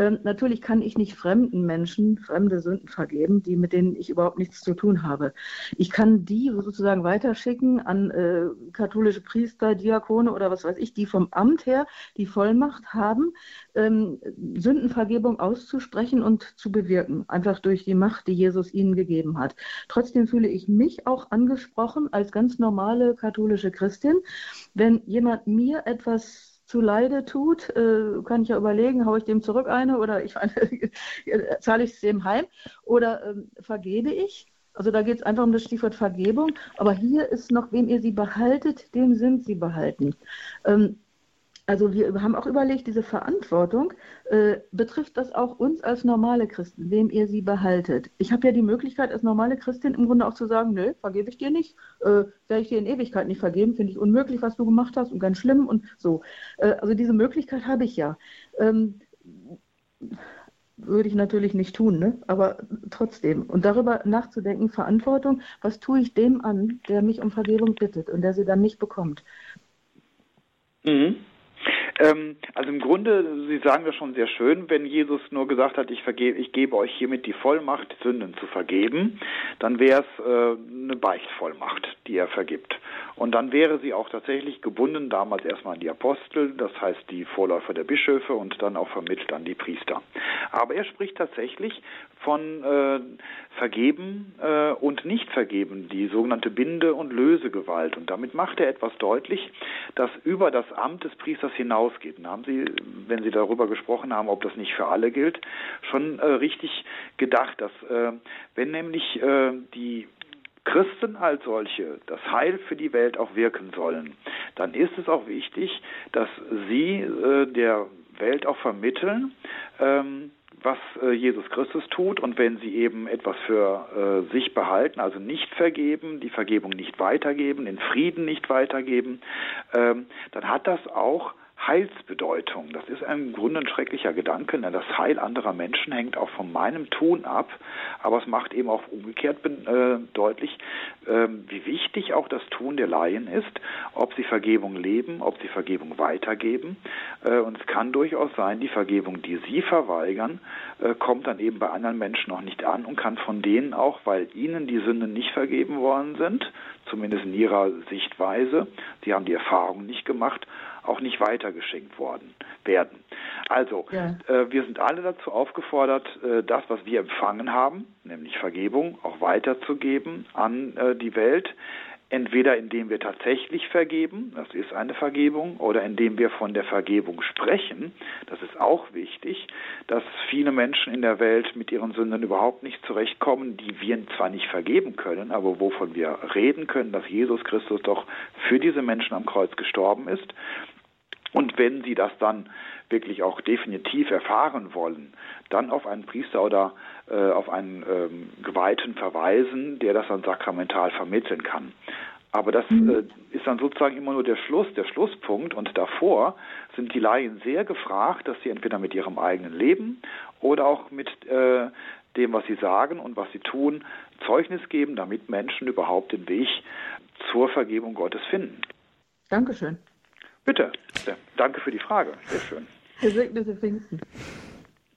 ähm, natürlich kann ich nicht fremden Menschen fremde Sünden vergeben, die mit denen ich überhaupt nichts zu tun habe. Ich kann die sozusagen weiterschicken an äh, katholische Priester, Diakone oder was weiß ich, die vom Amt her die Vollmacht haben, ähm, Sündenvergebung auszusprechen und zu bewirken, einfach durch die Macht, die Jesus ihnen gegeben hat. Trotzdem fühle ich mich auch angesprochen als ganz normale katholische Christin, wenn jemand mir etwas zu Leide tut, äh, kann ich ja überlegen, haue ich dem zurück eine oder ich zahle ich es dem heim oder ähm, vergebe ich. Also da geht es einfach um das Stichwort Vergebung. Aber hier ist noch, wem ihr sie behaltet, dem sind sie behalten. Ähm, also wir haben auch überlegt, diese Verantwortung, äh, betrifft das auch uns als normale Christen, wem ihr sie behaltet. Ich habe ja die Möglichkeit als normale Christin im Grunde auch zu sagen, nö, vergebe ich dir nicht, äh, werde ich dir in Ewigkeit nicht vergeben, finde ich unmöglich, was du gemacht hast und ganz schlimm und so. Äh, also diese Möglichkeit habe ich ja. Ähm, würde ich natürlich nicht tun, ne? aber trotzdem. Und darüber nachzudenken, Verantwortung, was tue ich dem an, der mich um Vergebung bittet und der sie dann nicht bekommt. Mhm. Ähm, also im Grunde, Sie sagen das schon sehr schön, wenn Jesus nur gesagt hat, ich, vergebe, ich gebe euch hiermit die Vollmacht, Sünden zu vergeben, dann wäre es äh, eine Beichtvollmacht, die er vergibt. Und dann wäre sie auch tatsächlich gebunden, damals erstmal an die Apostel, das heißt die Vorläufer der Bischöfe und dann auch vermittelt an die Priester. Aber er spricht tatsächlich von äh, Vergeben äh, und Nicht-Vergeben, die sogenannte Binde- und Lösegewalt. Und damit macht er etwas deutlich, das über das Amt des Priesters hinausgeht. Und haben Sie, wenn Sie darüber gesprochen haben, ob das nicht für alle gilt, schon äh, richtig gedacht, dass äh, wenn nämlich äh, die Christen als solche das Heil für die Welt auch wirken sollen, dann ist es auch wichtig, dass sie äh, der Welt auch vermitteln, ähm, was äh, Jesus Christus tut. Und wenn sie eben etwas für äh, sich behalten, also nicht vergeben, die Vergebung nicht weitergeben, den Frieden nicht weitergeben, ähm, dann hat das auch Heilsbedeutung. Das ist im Grunde ein schrecklicher Gedanke. Denn das Heil anderer Menschen hängt auch von meinem Tun ab. Aber es macht eben auch umgekehrt äh, deutlich, äh, wie wichtig auch das Tun der Laien ist, ob sie Vergebung leben, ob sie Vergebung weitergeben. Äh, und es kann durchaus sein, die Vergebung, die sie verweigern, äh, kommt dann eben bei anderen Menschen noch nicht an und kann von denen auch, weil ihnen die Sünden nicht vergeben worden sind, zumindest in ihrer Sichtweise, sie haben die Erfahrung nicht gemacht, auch nicht weitergeschenkt worden werden. Also, ja. äh, wir sind alle dazu aufgefordert, äh, das, was wir empfangen haben, nämlich Vergebung, auch weiterzugeben an äh, die Welt entweder indem wir tatsächlich vergeben, das ist eine Vergebung, oder indem wir von der Vergebung sprechen, das ist auch wichtig, dass viele Menschen in der Welt mit ihren Sünden überhaupt nicht zurechtkommen, die wir zwar nicht vergeben können, aber wovon wir reden können, dass Jesus Christus doch für diese Menschen am Kreuz gestorben ist. Und wenn sie das dann wirklich auch definitiv erfahren wollen, dann auf einen Priester oder äh, auf einen ähm, Geweihten verweisen, der das dann sakramental vermitteln kann. Aber das mhm. äh, ist dann sozusagen immer nur der Schluss, der Schlusspunkt. Und davor sind die Laien sehr gefragt, dass sie entweder mit ihrem eigenen Leben oder auch mit äh, dem, was sie sagen und was sie tun, Zeugnis geben, damit Menschen überhaupt den Weg zur Vergebung Gottes finden. Dankeschön. Bitte. Danke für die Frage. Sehr schön. Gesegnete Pfingsten.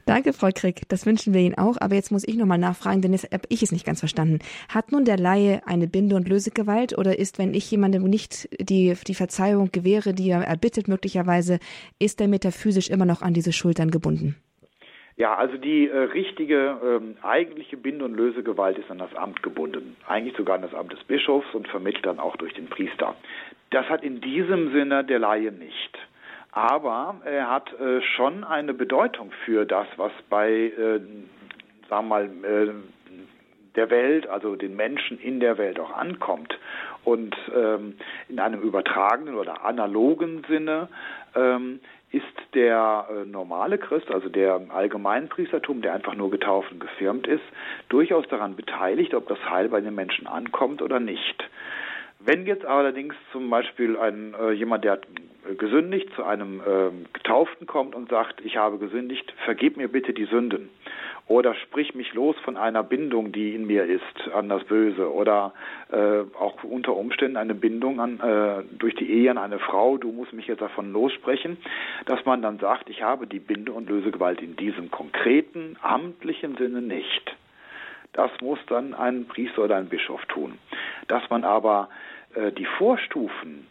Danke, Frau Krick. Das wünschen wir Ihnen auch. Aber jetzt muss ich nochmal nachfragen, denn jetzt habe ich es nicht ganz verstanden. Hat nun der Laie eine Binde- und Lösegewalt oder ist, wenn ich jemandem nicht die, die Verzeihung gewähre, die er erbittet möglicherweise, ist er metaphysisch immer noch an diese Schultern gebunden? Ja, also die äh, richtige ähm, eigentliche Binde- und Lösegewalt ist an das Amt gebunden. Eigentlich sogar an das Amt des Bischofs und vermittelt dann auch durch den Priester. Das hat in diesem Sinne der Laie nicht aber er hat äh, schon eine Bedeutung für das, was bei, äh, sagen wir mal, äh, der Welt, also den Menschen in der Welt auch ankommt. Und ähm, in einem übertragenen oder analogen Sinne ähm, ist der äh, normale Christ, also der Allgemeinpriestertum, der einfach nur getauft und gefirmt ist, durchaus daran beteiligt, ob das Heil bei den Menschen ankommt oder nicht. Wenn jetzt allerdings zum Beispiel ein äh, jemand, der hat äh, gesündigt, zu einem äh, Getauften kommt und sagt, ich habe gesündigt, vergib mir bitte die Sünden. Oder sprich mich los von einer Bindung, die in mir ist, an das Böse. Oder äh, auch unter Umständen eine Bindung an, äh, durch die Ehe an eine Frau, du musst mich jetzt davon lossprechen, dass man dann sagt, ich habe die Binde- und Lösegewalt in diesem konkreten, amtlichen Sinne nicht. Das muss dann ein Priester oder ein Bischof tun. Dass man aber die Vorstufen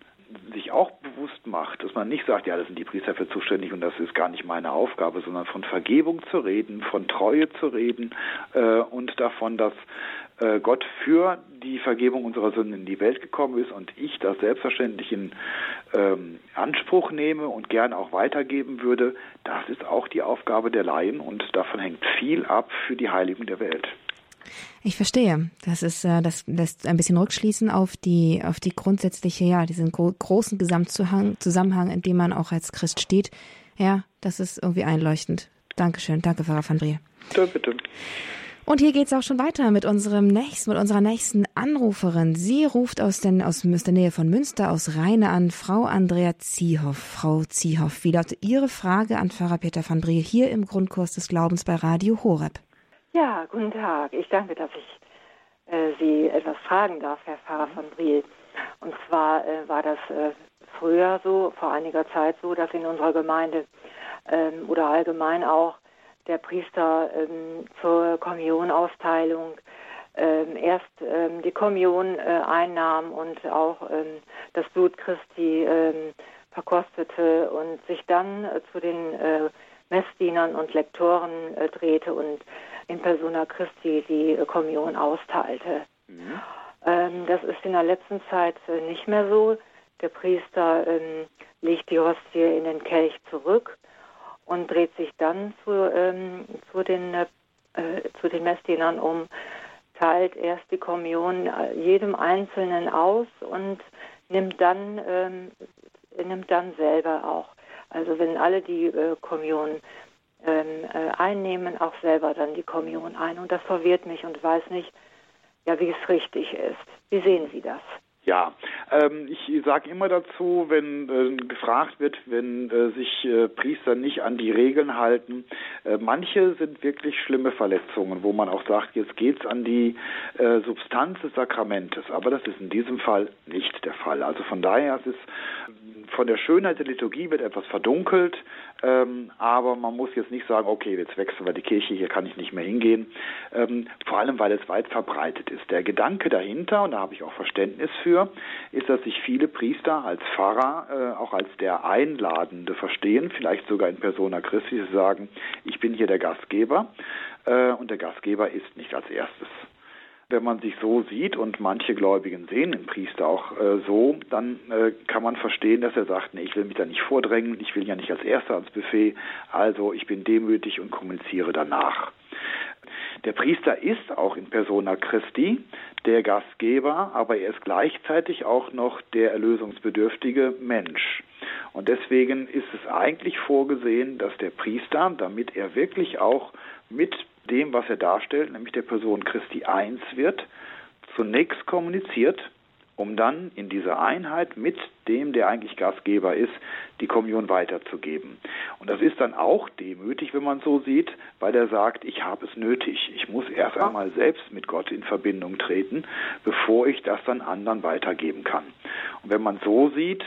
sich auch bewusst macht, dass man nicht sagt, ja, das sind die Priester für zuständig und das ist gar nicht meine Aufgabe, sondern von Vergebung zu reden, von Treue zu reden äh, und davon, dass äh, Gott für die Vergebung unserer Sünden in die Welt gekommen ist und ich das selbstverständlich in ähm, Anspruch nehme und gern auch weitergeben würde, das ist auch die Aufgabe der Laien und davon hängt viel ab für die Heiligung der Welt. Ich verstehe. Das ist, äh, das lässt ein bisschen rückschließen auf die, auf die grundsätzliche, ja, diesen großen Gesamtzusammenhang, in dem man auch als Christ steht. Ja, das ist irgendwie einleuchtend. Dankeschön. Danke, Pfarrer van Brie. Bitte, bitte. Und hier geht's auch schon weiter mit unserem nächsten, mit unserer nächsten Anruferin. Sie ruft aus, den, aus der Nähe von Münster aus Rheine an, Frau Andrea Ziehoff. Frau Ziehoff, wie lautet Ihre Frage an Pfarrer Peter van Brie hier im Grundkurs des Glaubens bei Radio Horeb? Ja, guten Tag. Ich danke, dass ich äh, Sie etwas fragen darf, Herr Pfarrer von Briel. Und zwar äh, war das äh, früher so, vor einiger Zeit so, dass in unserer Gemeinde ähm, oder allgemein auch der Priester ähm, zur Kommunionausteilung ähm, erst ähm, die Kommunion äh, einnahm und auch ähm, das Blut Christi ähm, verkostete und sich dann äh, zu den äh, Messdienern und Lektoren äh, drehte und in persona Christi die äh, Kommunion austeilte. Mhm. Ähm, das ist in der letzten Zeit äh, nicht mehr so. Der Priester ähm, legt die Hostie in den Kelch zurück und dreht sich dann zu, ähm, zu, den, äh, zu den Messdienern um, teilt erst die Kommunion äh, jedem Einzelnen aus und nimmt dann, ähm, nimmt dann selber auch. Also wenn alle die äh, Kommunion ähm, äh, einnehmen, auch selber dann die Kommunion ein. Und das verwirrt mich und weiß nicht, ja, wie es richtig ist. Wie sehen Sie das? Ja, ähm, ich sage immer dazu, wenn äh, gefragt wird, wenn äh, sich äh, Priester nicht an die Regeln halten, äh, manche sind wirklich schlimme Verletzungen, wo man auch sagt, jetzt geht's an die äh, Substanz des Sakramentes. Aber das ist in diesem Fall nicht der Fall. Also von daher ist es von der Schönheit der Liturgie wird etwas verdunkelt, ähm, aber man muss jetzt nicht sagen, okay, jetzt wechseln wir die Kirche, hier kann ich nicht mehr hingehen. Ähm, vor allem, weil es weit verbreitet ist. Der Gedanke dahinter, und da habe ich auch Verständnis für, ist, dass sich viele Priester als Pfarrer äh, auch als der Einladende verstehen, vielleicht sogar in Persona Christi sagen, ich bin hier der Gastgeber äh, und der Gastgeber ist nicht als erstes wenn man sich so sieht und manche Gläubigen sehen den Priester auch äh, so, dann äh, kann man verstehen, dass er sagt, nee, ich will mich da nicht vordrängen, ich will ja nicht als Erster ans Buffet, also ich bin demütig und kommuniziere danach. Der Priester ist auch in persona Christi der Gastgeber, aber er ist gleichzeitig auch noch der erlösungsbedürftige Mensch. Und deswegen ist es eigentlich vorgesehen, dass der Priester, damit er wirklich auch mit dem, was er darstellt, nämlich der Person Christi eins wird, zunächst kommuniziert, um dann in dieser Einheit mit dem, der eigentlich Gastgeber ist, die Kommunion weiterzugeben. Und das ist dann auch demütig, wenn man so sieht, weil er sagt, ich habe es nötig. Ich muss erst einmal selbst mit Gott in Verbindung treten, bevor ich das dann anderen weitergeben kann. Und wenn man so sieht,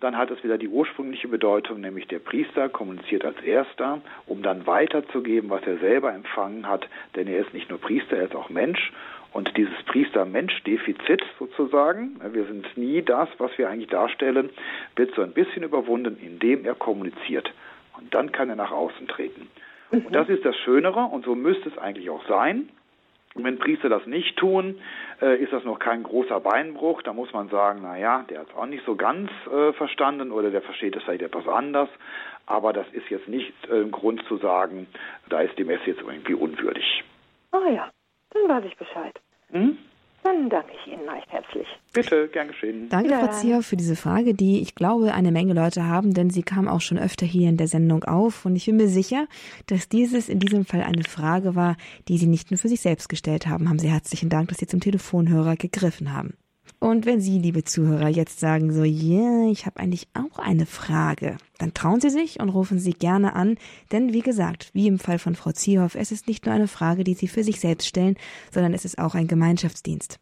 dann hat es wieder die ursprüngliche Bedeutung, nämlich der Priester kommuniziert als Erster, um dann weiterzugeben, was er selber empfangen hat, denn er ist nicht nur Priester, er ist auch Mensch. Und dieses Priester-Mensch-Defizit sozusagen, wir sind nie das, was wir eigentlich darstellen, wird so ein bisschen überwunden, indem er kommuniziert. Und dann kann er nach außen treten. Und das ist das Schönere und so müsste es eigentlich auch sein. Und wenn Priester das nicht tun, äh, ist das noch kein großer Beinbruch. Da muss man sagen, na ja, der hat es auch nicht so ganz äh, verstanden oder der versteht es vielleicht etwas anders. Aber das ist jetzt nicht äh, ein Grund zu sagen, da ist die Messe jetzt irgendwie unwürdig. Ah ja, dann weiß ich Bescheid. Hm? Dann danke ich Ihnen recht herzlich. Bitte, gern geschehen. Danke, ja. Frau Zier, für diese Frage, die ich glaube, eine Menge Leute haben, denn sie kam auch schon öfter hier in der Sendung auf. Und ich bin mir sicher, dass dieses in diesem Fall eine Frage war, die Sie nicht nur für sich selbst gestellt haben. Haben Sie herzlichen Dank, dass Sie zum Telefonhörer gegriffen haben. Und wenn Sie, liebe Zuhörer, jetzt sagen so, yeah, ich habe eigentlich auch eine Frage, dann trauen Sie sich und rufen Sie gerne an, denn wie gesagt, wie im Fall von Frau Ziehoff, es ist nicht nur eine Frage, die Sie für sich selbst stellen, sondern es ist auch ein Gemeinschaftsdienst.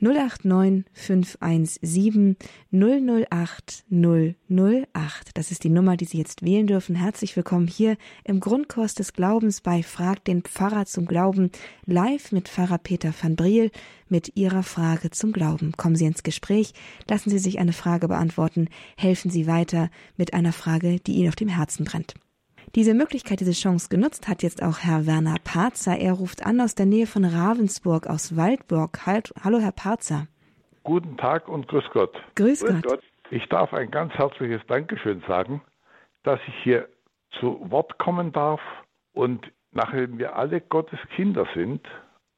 089 517 008 008. Das ist die Nummer, die Sie jetzt wählen dürfen. Herzlich willkommen hier im Grundkurs des Glaubens bei Frag den Pfarrer zum Glauben, live mit Pfarrer Peter van Briel mit Ihrer Frage zum Glauben. Kommen Sie ins Gespräch, lassen Sie sich eine Frage beantworten, helfen Sie weiter mit einer Frage, die Ihnen auf dem Herzen brennt. Diese Möglichkeit, diese Chance genutzt hat jetzt auch Herr Werner Parzer. Er ruft an aus der Nähe von Ravensburg aus Waldburg. Halt, hallo, Herr Parzer. Guten Tag und grüß Gott. Grüß, grüß Gott. Gott. Ich darf ein ganz herzliches Dankeschön sagen, dass ich hier zu Wort kommen darf und nachdem wir alle Gottes Kinder sind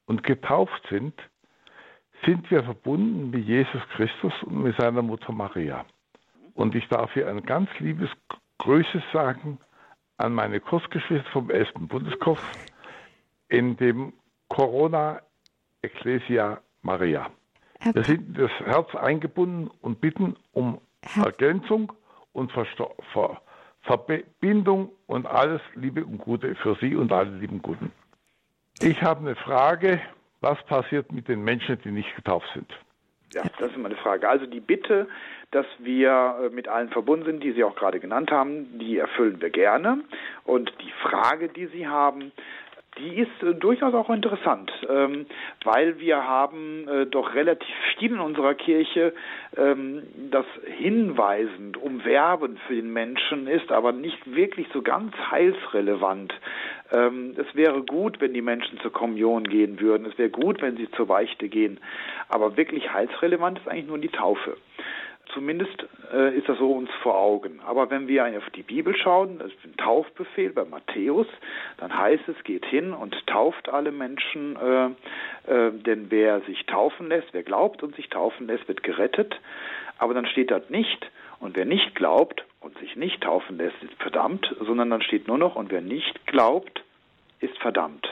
und getauft sind, sind wir verbunden mit Jesus Christus und mit seiner Mutter Maria. Und ich darf hier ein ganz liebes Grüße sagen an meine Kursgeschwister vom 11. Bundeskurs in dem Corona Ecclesia Maria. Wir sind das Herz eingebunden und bitten um Ergänzung und Ver Ver Verbindung und alles Liebe und Gute für Sie und alle lieben Guten. Ich habe eine Frage, was passiert mit den Menschen, die nicht getauft sind? Ja, das ist meine Frage. Also die Bitte, dass wir äh, mit allen verbunden sind, die Sie auch gerade genannt haben, die erfüllen wir gerne. Und die Frage, die Sie haben, die ist äh, durchaus auch interessant, ähm, weil wir haben äh, doch relativ viel in unserer Kirche, ähm, das hinweisend, umwerbend für den Menschen ist, aber nicht wirklich so ganz heilsrelevant. Ähm, es wäre gut, wenn die Menschen zur Kommunion gehen würden, es wäre gut, wenn sie zur Beichte gehen, aber wirklich heilsrelevant ist eigentlich nur die Taufe. Zumindest äh, ist das so uns vor Augen. Aber wenn wir auf die Bibel schauen, das ist ein Taufbefehl bei Matthäus, dann heißt es, geht hin und tauft alle Menschen, äh, äh, denn wer sich taufen lässt, wer glaubt und sich taufen lässt, wird gerettet. Aber dann steht dort nicht, und wer nicht glaubt und sich nicht taufen lässt, ist verdammt, sondern dann steht nur noch, und wer nicht glaubt, ist verdammt.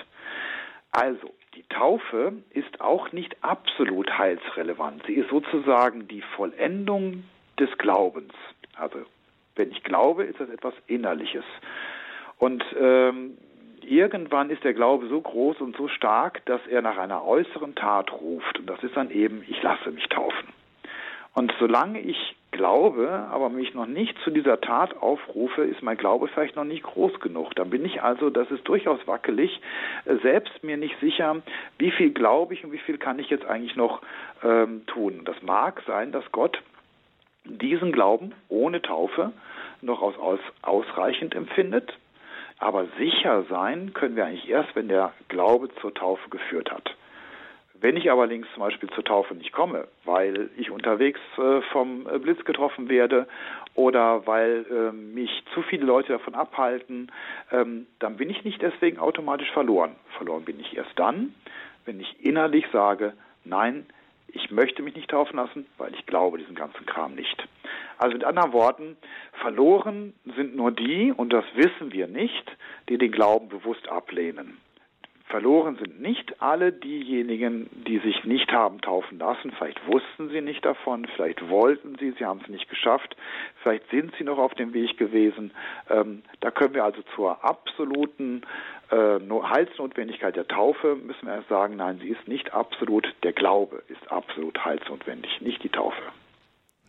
Also, die Taufe ist auch nicht absolut heilsrelevant. Sie ist sozusagen die Vollendung des Glaubens. Also wenn ich glaube, ist das etwas Innerliches. Und ähm, irgendwann ist der Glaube so groß und so stark, dass er nach einer äußeren Tat ruft. Und das ist dann eben, ich lasse mich taufen. Und solange ich glaube, aber mich noch nicht zu dieser Tat aufrufe, ist mein Glaube vielleicht noch nicht groß genug. Dann bin ich also, das ist durchaus wackelig, äh, selbst mir nicht sicher, wie viel glaube ich und wie viel kann ich jetzt eigentlich noch ähm, tun. Das mag sein, dass Gott diesen Glauben ohne Taufe noch als aus, ausreichend empfindet, aber sicher sein können wir eigentlich erst, wenn der Glaube zur Taufe geführt hat. Wenn ich aber links zum Beispiel zur Taufe nicht komme, weil ich unterwegs äh, vom äh, Blitz getroffen werde oder weil äh, mich zu viele Leute davon abhalten, ähm, dann bin ich nicht deswegen automatisch verloren. Verloren bin ich erst dann, wenn ich innerlich sage, nein, ich möchte mich nicht taufen lassen, weil ich glaube diesen ganzen Kram nicht. Also mit anderen Worten, verloren sind nur die, und das wissen wir nicht, die den Glauben bewusst ablehnen. Verloren sind nicht alle diejenigen, die sich nicht haben taufen lassen. Vielleicht wussten sie nicht davon, vielleicht wollten sie, sie haben es nicht geschafft, vielleicht sind sie noch auf dem Weg gewesen. Ähm, da können wir also zur absoluten äh, Heilsnotwendigkeit der Taufe, müssen wir erst sagen, nein, sie ist nicht absolut, der Glaube ist absolut heilsnotwendig, nicht die Taufe.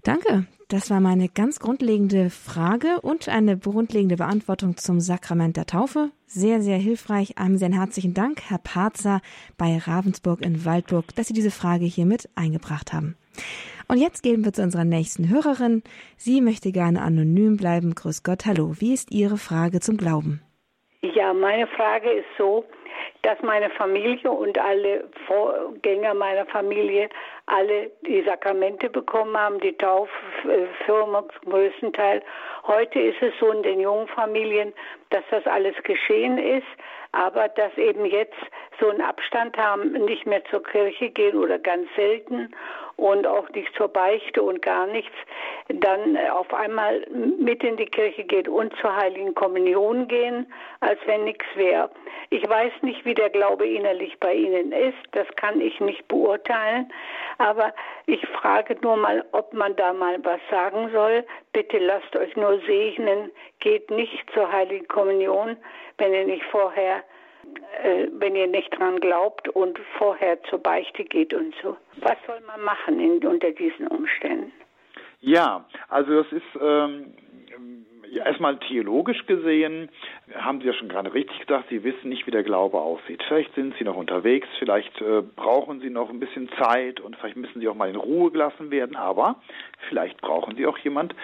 Danke. Das war meine ganz grundlegende Frage und eine grundlegende Beantwortung zum Sakrament der Taufe. Sehr, sehr hilfreich. Einem sehr herzlichen Dank, Herr Parzer bei Ravensburg in Waldburg, dass Sie diese Frage hier mit eingebracht haben. Und jetzt gehen wir zu unserer nächsten Hörerin. Sie möchte gerne anonym bleiben. Grüß Gott, hallo. Wie ist Ihre Frage zum Glauben? Ja, meine Frage ist so, dass meine Familie und alle Vorgänger meiner Familie alle die Sakramente bekommen haben, die Tauffirma zum größten Teil. Heute ist es so in den jungen Familien, dass das alles geschehen ist, aber dass eben jetzt so einen Abstand haben, nicht mehr zur Kirche gehen oder ganz selten und auch nicht zur Beichte und gar nichts, dann auf einmal mit in die Kirche gehen und zur Heiligen Kommunion gehen, als wenn nichts wäre. Ich weiß nicht, wie der Glaube innerlich bei Ihnen ist, das kann ich nicht beurteilen, aber ich frage nur mal, ob man da mal was sagen soll. Bitte lasst euch nur segnen, geht nicht zur Heiligen Kommunion, wenn ihr nicht vorher wenn ihr nicht dran glaubt und vorher zur Beichte geht und so. Was soll man machen in, unter diesen Umständen? Ja, also das ist ähm, ja, erstmal theologisch gesehen, haben Sie ja schon gerade richtig gesagt, Sie wissen nicht, wie der Glaube aussieht. Vielleicht sind Sie noch unterwegs, vielleicht äh, brauchen Sie noch ein bisschen Zeit und vielleicht müssen Sie auch mal in Ruhe gelassen werden, aber vielleicht brauchen Sie auch jemand,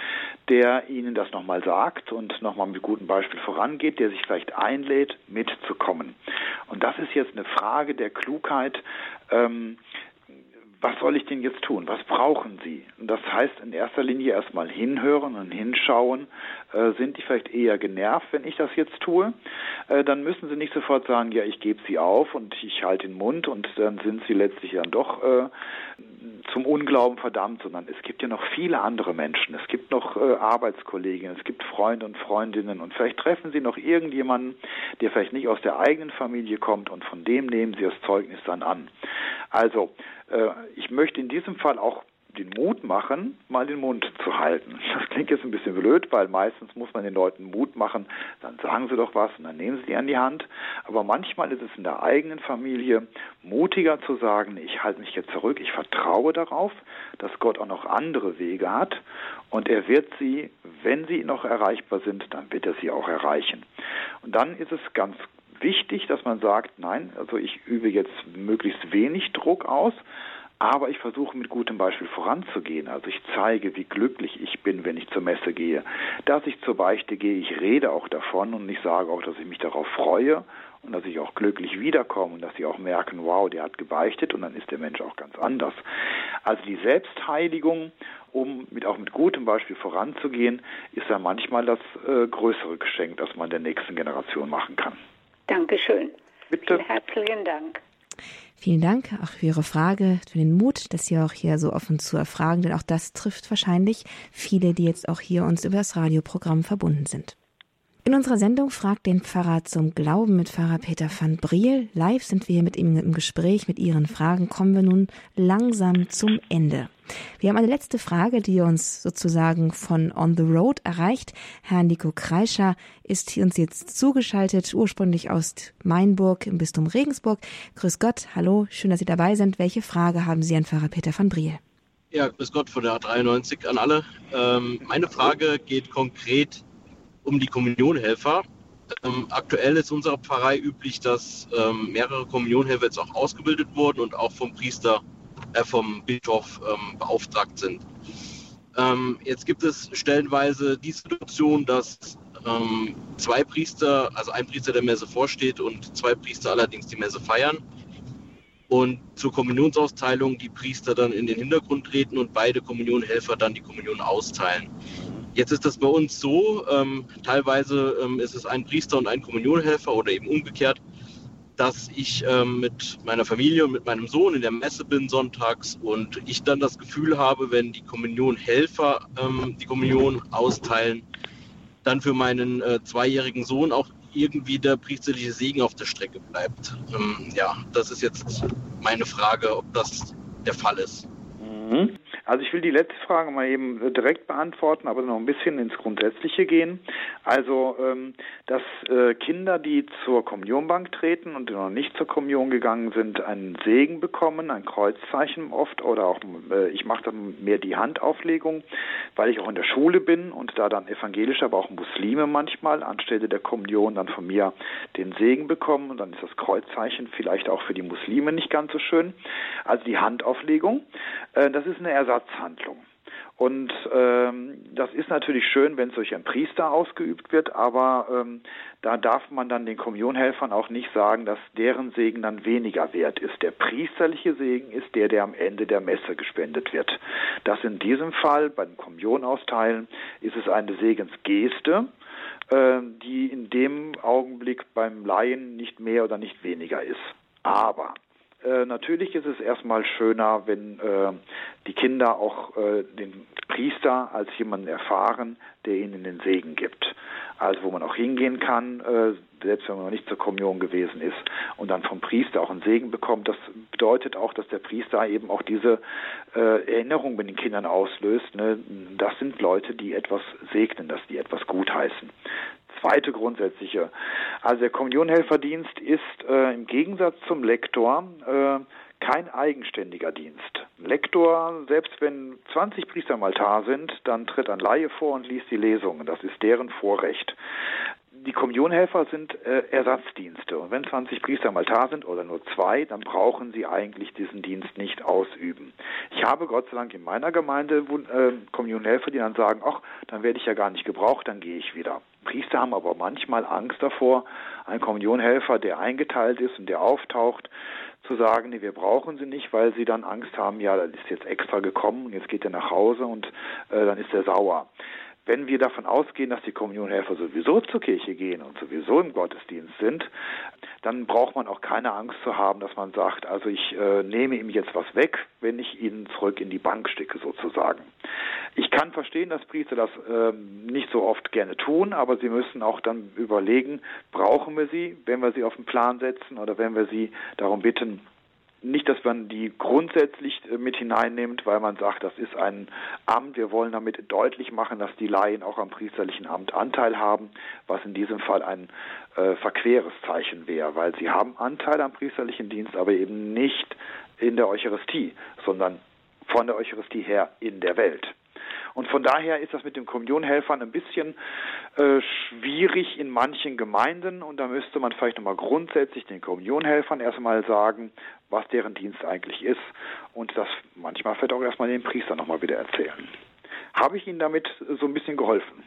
der Ihnen das nochmal sagt und nochmal mit gutem Beispiel vorangeht, der sich vielleicht einlädt, mitzukommen. Und das ist jetzt eine Frage der Klugheit. Ähm, was soll ich denn jetzt tun? Was brauchen Sie? Und das heißt in erster Linie erstmal hinhören und hinschauen. Äh, sind die vielleicht eher genervt, wenn ich das jetzt tue? Äh, dann müssen Sie nicht sofort sagen, ja, ich gebe Sie auf und ich halte den Mund und dann sind Sie letztlich dann doch äh, zum Unglauben verdammt, sondern es gibt ja noch viele andere Menschen. Es gibt noch äh, Arbeitskolleginnen, es gibt Freunde und Freundinnen und vielleicht treffen Sie noch irgendjemanden, der vielleicht nicht aus der eigenen Familie kommt und von dem nehmen Sie das Zeugnis dann an. Also, ich möchte in diesem Fall auch den Mut machen, mal den Mund zu halten. Das klingt jetzt ein bisschen blöd, weil meistens muss man den Leuten Mut machen, dann sagen sie doch was und dann nehmen sie die an die Hand. Aber manchmal ist es in der eigenen Familie mutiger zu sagen, ich halte mich jetzt zurück, ich vertraue darauf, dass Gott auch noch andere Wege hat und er wird sie, wenn sie noch erreichbar sind, dann wird er sie auch erreichen. Und dann ist es ganz wichtig, dass man sagt, nein, also ich übe jetzt möglichst wenig Druck aus, aber ich versuche mit gutem Beispiel voranzugehen. Also ich zeige, wie glücklich ich bin, wenn ich zur Messe gehe. Dass ich zur Beichte gehe, ich rede auch davon und ich sage auch, dass ich mich darauf freue und dass ich auch glücklich wiederkomme und dass sie auch merken, wow, der hat gebeichtet und dann ist der Mensch auch ganz anders. Also die Selbstheiligung, um mit, auch mit gutem Beispiel voranzugehen, ist ja manchmal das äh, größere Geschenk, das man der nächsten Generation machen kann. Dankeschön. Bitte. Vielen herzlichen Dank. Vielen Dank auch für Ihre Frage, für den Mut, dass Sie auch hier so offen zu erfragen, denn auch das trifft wahrscheinlich viele, die jetzt auch hier uns über das Radioprogramm verbunden sind. In unserer Sendung fragt den Pfarrer zum Glauben mit Pfarrer Peter van Briel. Live sind wir mit ihm im Gespräch mit Ihren Fragen. Kommen wir nun langsam zum Ende. Wir haben eine letzte Frage, die uns sozusagen von On the Road erreicht. Herr Nico Kreischer ist uns jetzt zugeschaltet, ursprünglich aus Mainburg im Bistum Regensburg. Grüß Gott, hallo, schön, dass Sie dabei sind. Welche Frage haben Sie an Pfarrer Peter van Briel? Ja, grüß Gott von der A93 an alle. Ähm, meine Frage geht konkret um die Kommunionhelfer. Ähm, aktuell ist unserer Pfarrei üblich, dass ähm, mehrere Kommunionhelfer jetzt auch ausgebildet wurden und auch vom Priester, äh, vom Bischof ähm, beauftragt sind. Ähm, jetzt gibt es stellenweise die Situation, dass ähm, zwei Priester, also ein Priester der Messe vorsteht und zwei Priester allerdings die Messe feiern. Und zur Kommunionsausteilung die Priester dann in den Hintergrund treten und beide Kommunionhelfer dann die Kommunion austeilen. Jetzt ist das bei uns so, ähm, teilweise ähm, ist es ein Priester und ein Kommunionhelfer oder eben umgekehrt, dass ich ähm, mit meiner Familie und mit meinem Sohn in der Messe bin sonntags und ich dann das Gefühl habe, wenn die Kommunionhelfer ähm, die Kommunion austeilen, dann für meinen äh, zweijährigen Sohn auch irgendwie der priesterliche Segen auf der Strecke bleibt. Ähm, ja, das ist jetzt meine Frage, ob das der Fall ist. Mhm. Also ich will die letzte Frage mal eben äh, direkt beantworten, aber noch ein bisschen ins Grundsätzliche gehen. Also, ähm, dass äh, Kinder, die zur Kommunionbank treten und die noch nicht zur Kommunion gegangen sind, einen Segen bekommen, ein Kreuzzeichen oft oder auch, äh, ich mache dann mehr die Handauflegung, weil ich auch in der Schule bin und da dann evangelische, aber auch Muslime manchmal anstelle der Kommunion dann von mir den Segen bekommen und dann ist das Kreuzzeichen vielleicht auch für die Muslime nicht ganz so schön. Also die Handauflegung, das ist eine Ersatz Ersatzhandlung. Und ähm, das ist natürlich schön, wenn es durch einen Priester ausgeübt wird, aber ähm, da darf man dann den Kommunionhelfern auch nicht sagen, dass deren Segen dann weniger wert ist. Der priesterliche Segen ist der, der am Ende der Messe gespendet wird. Das in diesem Fall, beim Kommunionausteilen, ist es eine Segensgeste, äh, die in dem Augenblick beim Laien nicht mehr oder nicht weniger ist. Aber äh, natürlich ist es erstmal schöner, wenn äh, die Kinder auch äh, den Priester als jemanden erfahren, der ihnen den Segen gibt. Also wo man auch hingehen kann, äh, selbst wenn man noch nicht zur Kommunion gewesen ist und dann vom Priester auch einen Segen bekommt. Das bedeutet auch, dass der Priester eben auch diese äh, Erinnerung mit den Kindern auslöst. Ne? Das sind Leute, die etwas segnen, dass die etwas gutheißen zweite grundsätzliche. Also der Kommunionhelferdienst ist äh, im Gegensatz zum Lektor äh, kein eigenständiger Dienst. Lektor, selbst wenn 20 Priester im Altar sind, dann tritt ein Laie vor und liest die Lesungen. Das ist deren Vorrecht. Die Kommunionhelfer sind äh, Ersatzdienste. Und wenn 20 Priester im Altar sind oder nur zwei, dann brauchen sie eigentlich diesen Dienst nicht ausüben. Ich habe Gott sei Dank in meiner Gemeinde äh, Kommunionhelfer, die dann sagen, ach, dann werde ich ja gar nicht gebraucht, dann gehe ich wieder. Priester haben aber manchmal Angst davor, ein Kommunionhelfer, der eingeteilt ist und der auftaucht, zu sagen, nee, wir brauchen sie nicht, weil sie dann Angst haben, ja, das ist jetzt extra gekommen jetzt geht er nach Hause und äh, dann ist er sauer. Wenn wir davon ausgehen, dass die Kommunionhelfer sowieso zur Kirche gehen und sowieso im Gottesdienst sind, dann braucht man auch keine Angst zu haben, dass man sagt, also ich äh, nehme ihm jetzt was weg, wenn ich ihn zurück in die Bank stecke sozusagen. Ich kann verstehen, dass Priester das äh, nicht so oft gerne tun, aber sie müssen auch dann überlegen, brauchen wir sie, wenn wir sie auf den Plan setzen oder wenn wir sie darum bitten, nicht, dass man die grundsätzlich äh, mit hineinnimmt, weil man sagt, das ist ein Amt. Wir wollen damit deutlich machen, dass die Laien auch am priesterlichen Amt Anteil haben, was in diesem Fall ein äh, verqueres Zeichen wäre, weil sie haben Anteil am priesterlichen Dienst, aber eben nicht in der Eucharistie, sondern von der Eucharistie her in der Welt. Und von daher ist das mit den Kommunionhelfern ein bisschen äh, schwierig in manchen Gemeinden und da müsste man vielleicht nochmal grundsätzlich den Kommunionhelfern erstmal sagen, was deren Dienst eigentlich ist und das manchmal vielleicht auch erstmal den Priester nochmal wieder erzählen. Habe ich Ihnen damit so ein bisschen geholfen?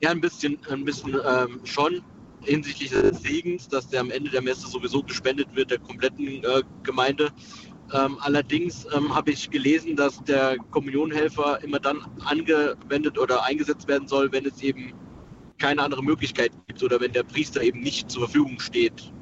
Ja, ein bisschen, ein bisschen ähm, schon hinsichtlich des Segens, dass der am Ende der Messe sowieso gespendet wird der kompletten äh, Gemeinde. Ähm, allerdings ähm, habe ich gelesen, dass der Kommunionhelfer immer dann angewendet oder eingesetzt werden soll, wenn es eben keine andere Möglichkeit gibt oder wenn der Priester eben nicht zur Verfügung steht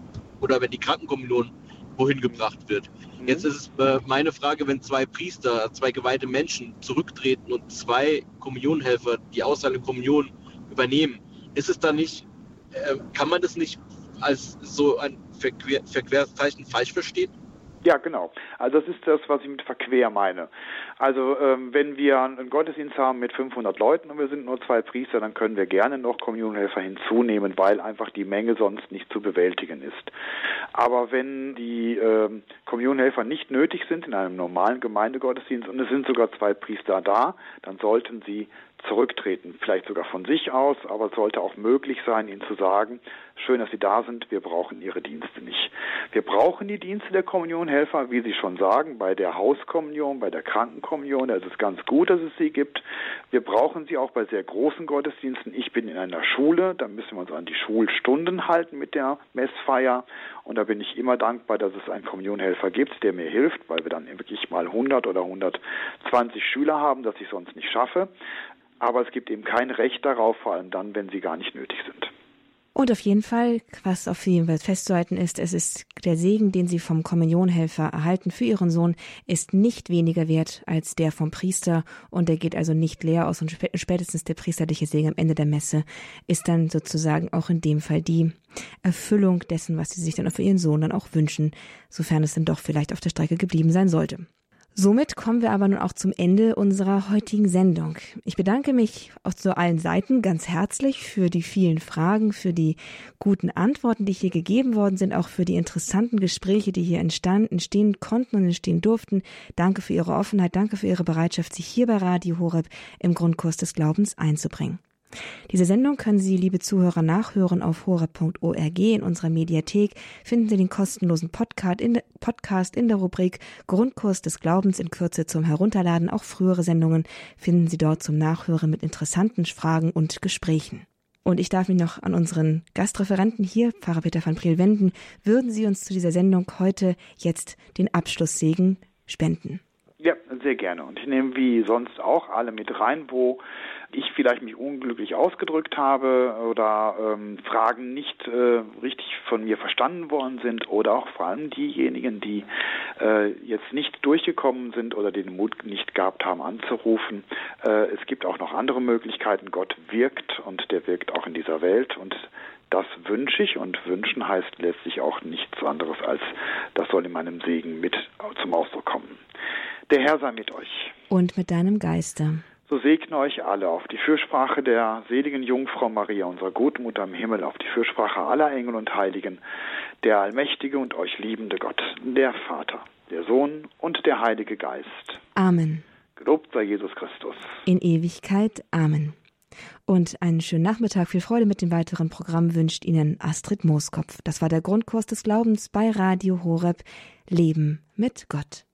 oder wenn die Krankenkommunion wohin gebracht wird. Mhm. Jetzt ist es äh, meine Frage, wenn zwei Priester, zwei geweihte Menschen zurücktreten und zwei Kommunionhelfer die der Kommunion übernehmen, ist es dann nicht, äh, kann man das nicht als so ein Verquer Verquerzeichen falsch verstehen? Ja, genau. Also das ist das, was ich mit verquer meine. Also ähm, wenn wir einen Gottesdienst haben mit 500 Leuten und wir sind nur zwei Priester, dann können wir gerne noch Kommunionhelfer hinzunehmen, weil einfach die Menge sonst nicht zu bewältigen ist. Aber wenn die ähm, nicht nötig sind in einem normalen Gemeindegottesdienst und es sind sogar zwei Priester da, dann sollten sie zurücktreten, vielleicht sogar von sich aus, aber es sollte auch möglich sein, ihnen zu sagen, schön, dass Sie da sind, wir brauchen Ihre Dienste nicht. Wir brauchen die Dienste der Kommunionhelfer, wie Sie schon sagen, bei der Hauskommunion, bei der Krankenkommunion, da ist es ganz gut, dass es sie gibt. Wir brauchen sie auch bei sehr großen Gottesdiensten. Ich bin in einer Schule, da müssen wir uns an die Schulstunden halten mit der Messfeier und da bin ich immer dankbar, dass es einen Kommunionhelfer gibt, der mir hilft, weil wir dann wirklich mal 100 oder 120 Schüler haben, das ich sonst nicht schaffe aber es gibt eben kein Recht darauf, vor allem dann, wenn sie gar nicht nötig sind. Und auf jeden Fall, was auf jeden Fall festzuhalten ist, es ist der Segen, den Sie vom Kommunionhelfer erhalten für Ihren Sohn, ist nicht weniger wert als der vom Priester und der geht also nicht leer aus und spätestens der priesterliche Segen am Ende der Messe ist dann sozusagen auch in dem Fall die Erfüllung dessen, was Sie sich dann für Ihren Sohn dann auch wünschen, sofern es dann doch vielleicht auf der Strecke geblieben sein sollte. Somit kommen wir aber nun auch zum Ende unserer heutigen Sendung. Ich bedanke mich auch zu allen Seiten ganz herzlich für die vielen Fragen, für die guten Antworten, die hier gegeben worden sind, auch für die interessanten Gespräche, die hier entstanden, entstehen konnten und entstehen durften. Danke für Ihre Offenheit, danke für Ihre Bereitschaft, sich hier bei Radio Horeb im Grundkurs des Glaubens einzubringen. Diese Sendung können Sie, liebe Zuhörer, nachhören auf hore.org. In unserer Mediathek finden Sie den kostenlosen Podcast in, der, Podcast in der Rubrik Grundkurs des Glaubens in Kürze zum Herunterladen. Auch frühere Sendungen finden Sie dort zum Nachhören mit interessanten Fragen und Gesprächen. Und ich darf mich noch an unseren Gastreferenten hier, Pfarrer Peter van Priel, wenden. Würden Sie uns zu dieser Sendung heute jetzt den Abschlusssegen spenden? Ja, sehr gerne. Und ich nehme wie sonst auch alle mit rein, wo ich vielleicht mich unglücklich ausgedrückt habe oder ähm, Fragen nicht äh, richtig von mir verstanden worden sind oder auch vor allem diejenigen, die äh, jetzt nicht durchgekommen sind oder den Mut nicht gehabt haben anzurufen. Äh, es gibt auch noch andere Möglichkeiten. Gott wirkt und der wirkt auch in dieser Welt und das wünsche ich und wünschen heißt letztlich auch nichts anderes als, das soll in meinem Segen mit zum Ausdruck kommen. Der Herr sei mit euch. Und mit deinem Geiste so segne euch alle auf die Fürsprache der seligen Jungfrau Maria, unserer Gutmutter im Himmel, auf die Fürsprache aller Engel und Heiligen, der allmächtige und euch liebende Gott, der Vater, der Sohn und der Heilige Geist. Amen. Gelobt sei Jesus Christus. In Ewigkeit. Amen. Und einen schönen Nachmittag. Viel Freude mit dem weiteren Programm wünscht Ihnen Astrid Mooskopf. Das war der Grundkurs des Glaubens bei Radio Horeb. Leben mit Gott.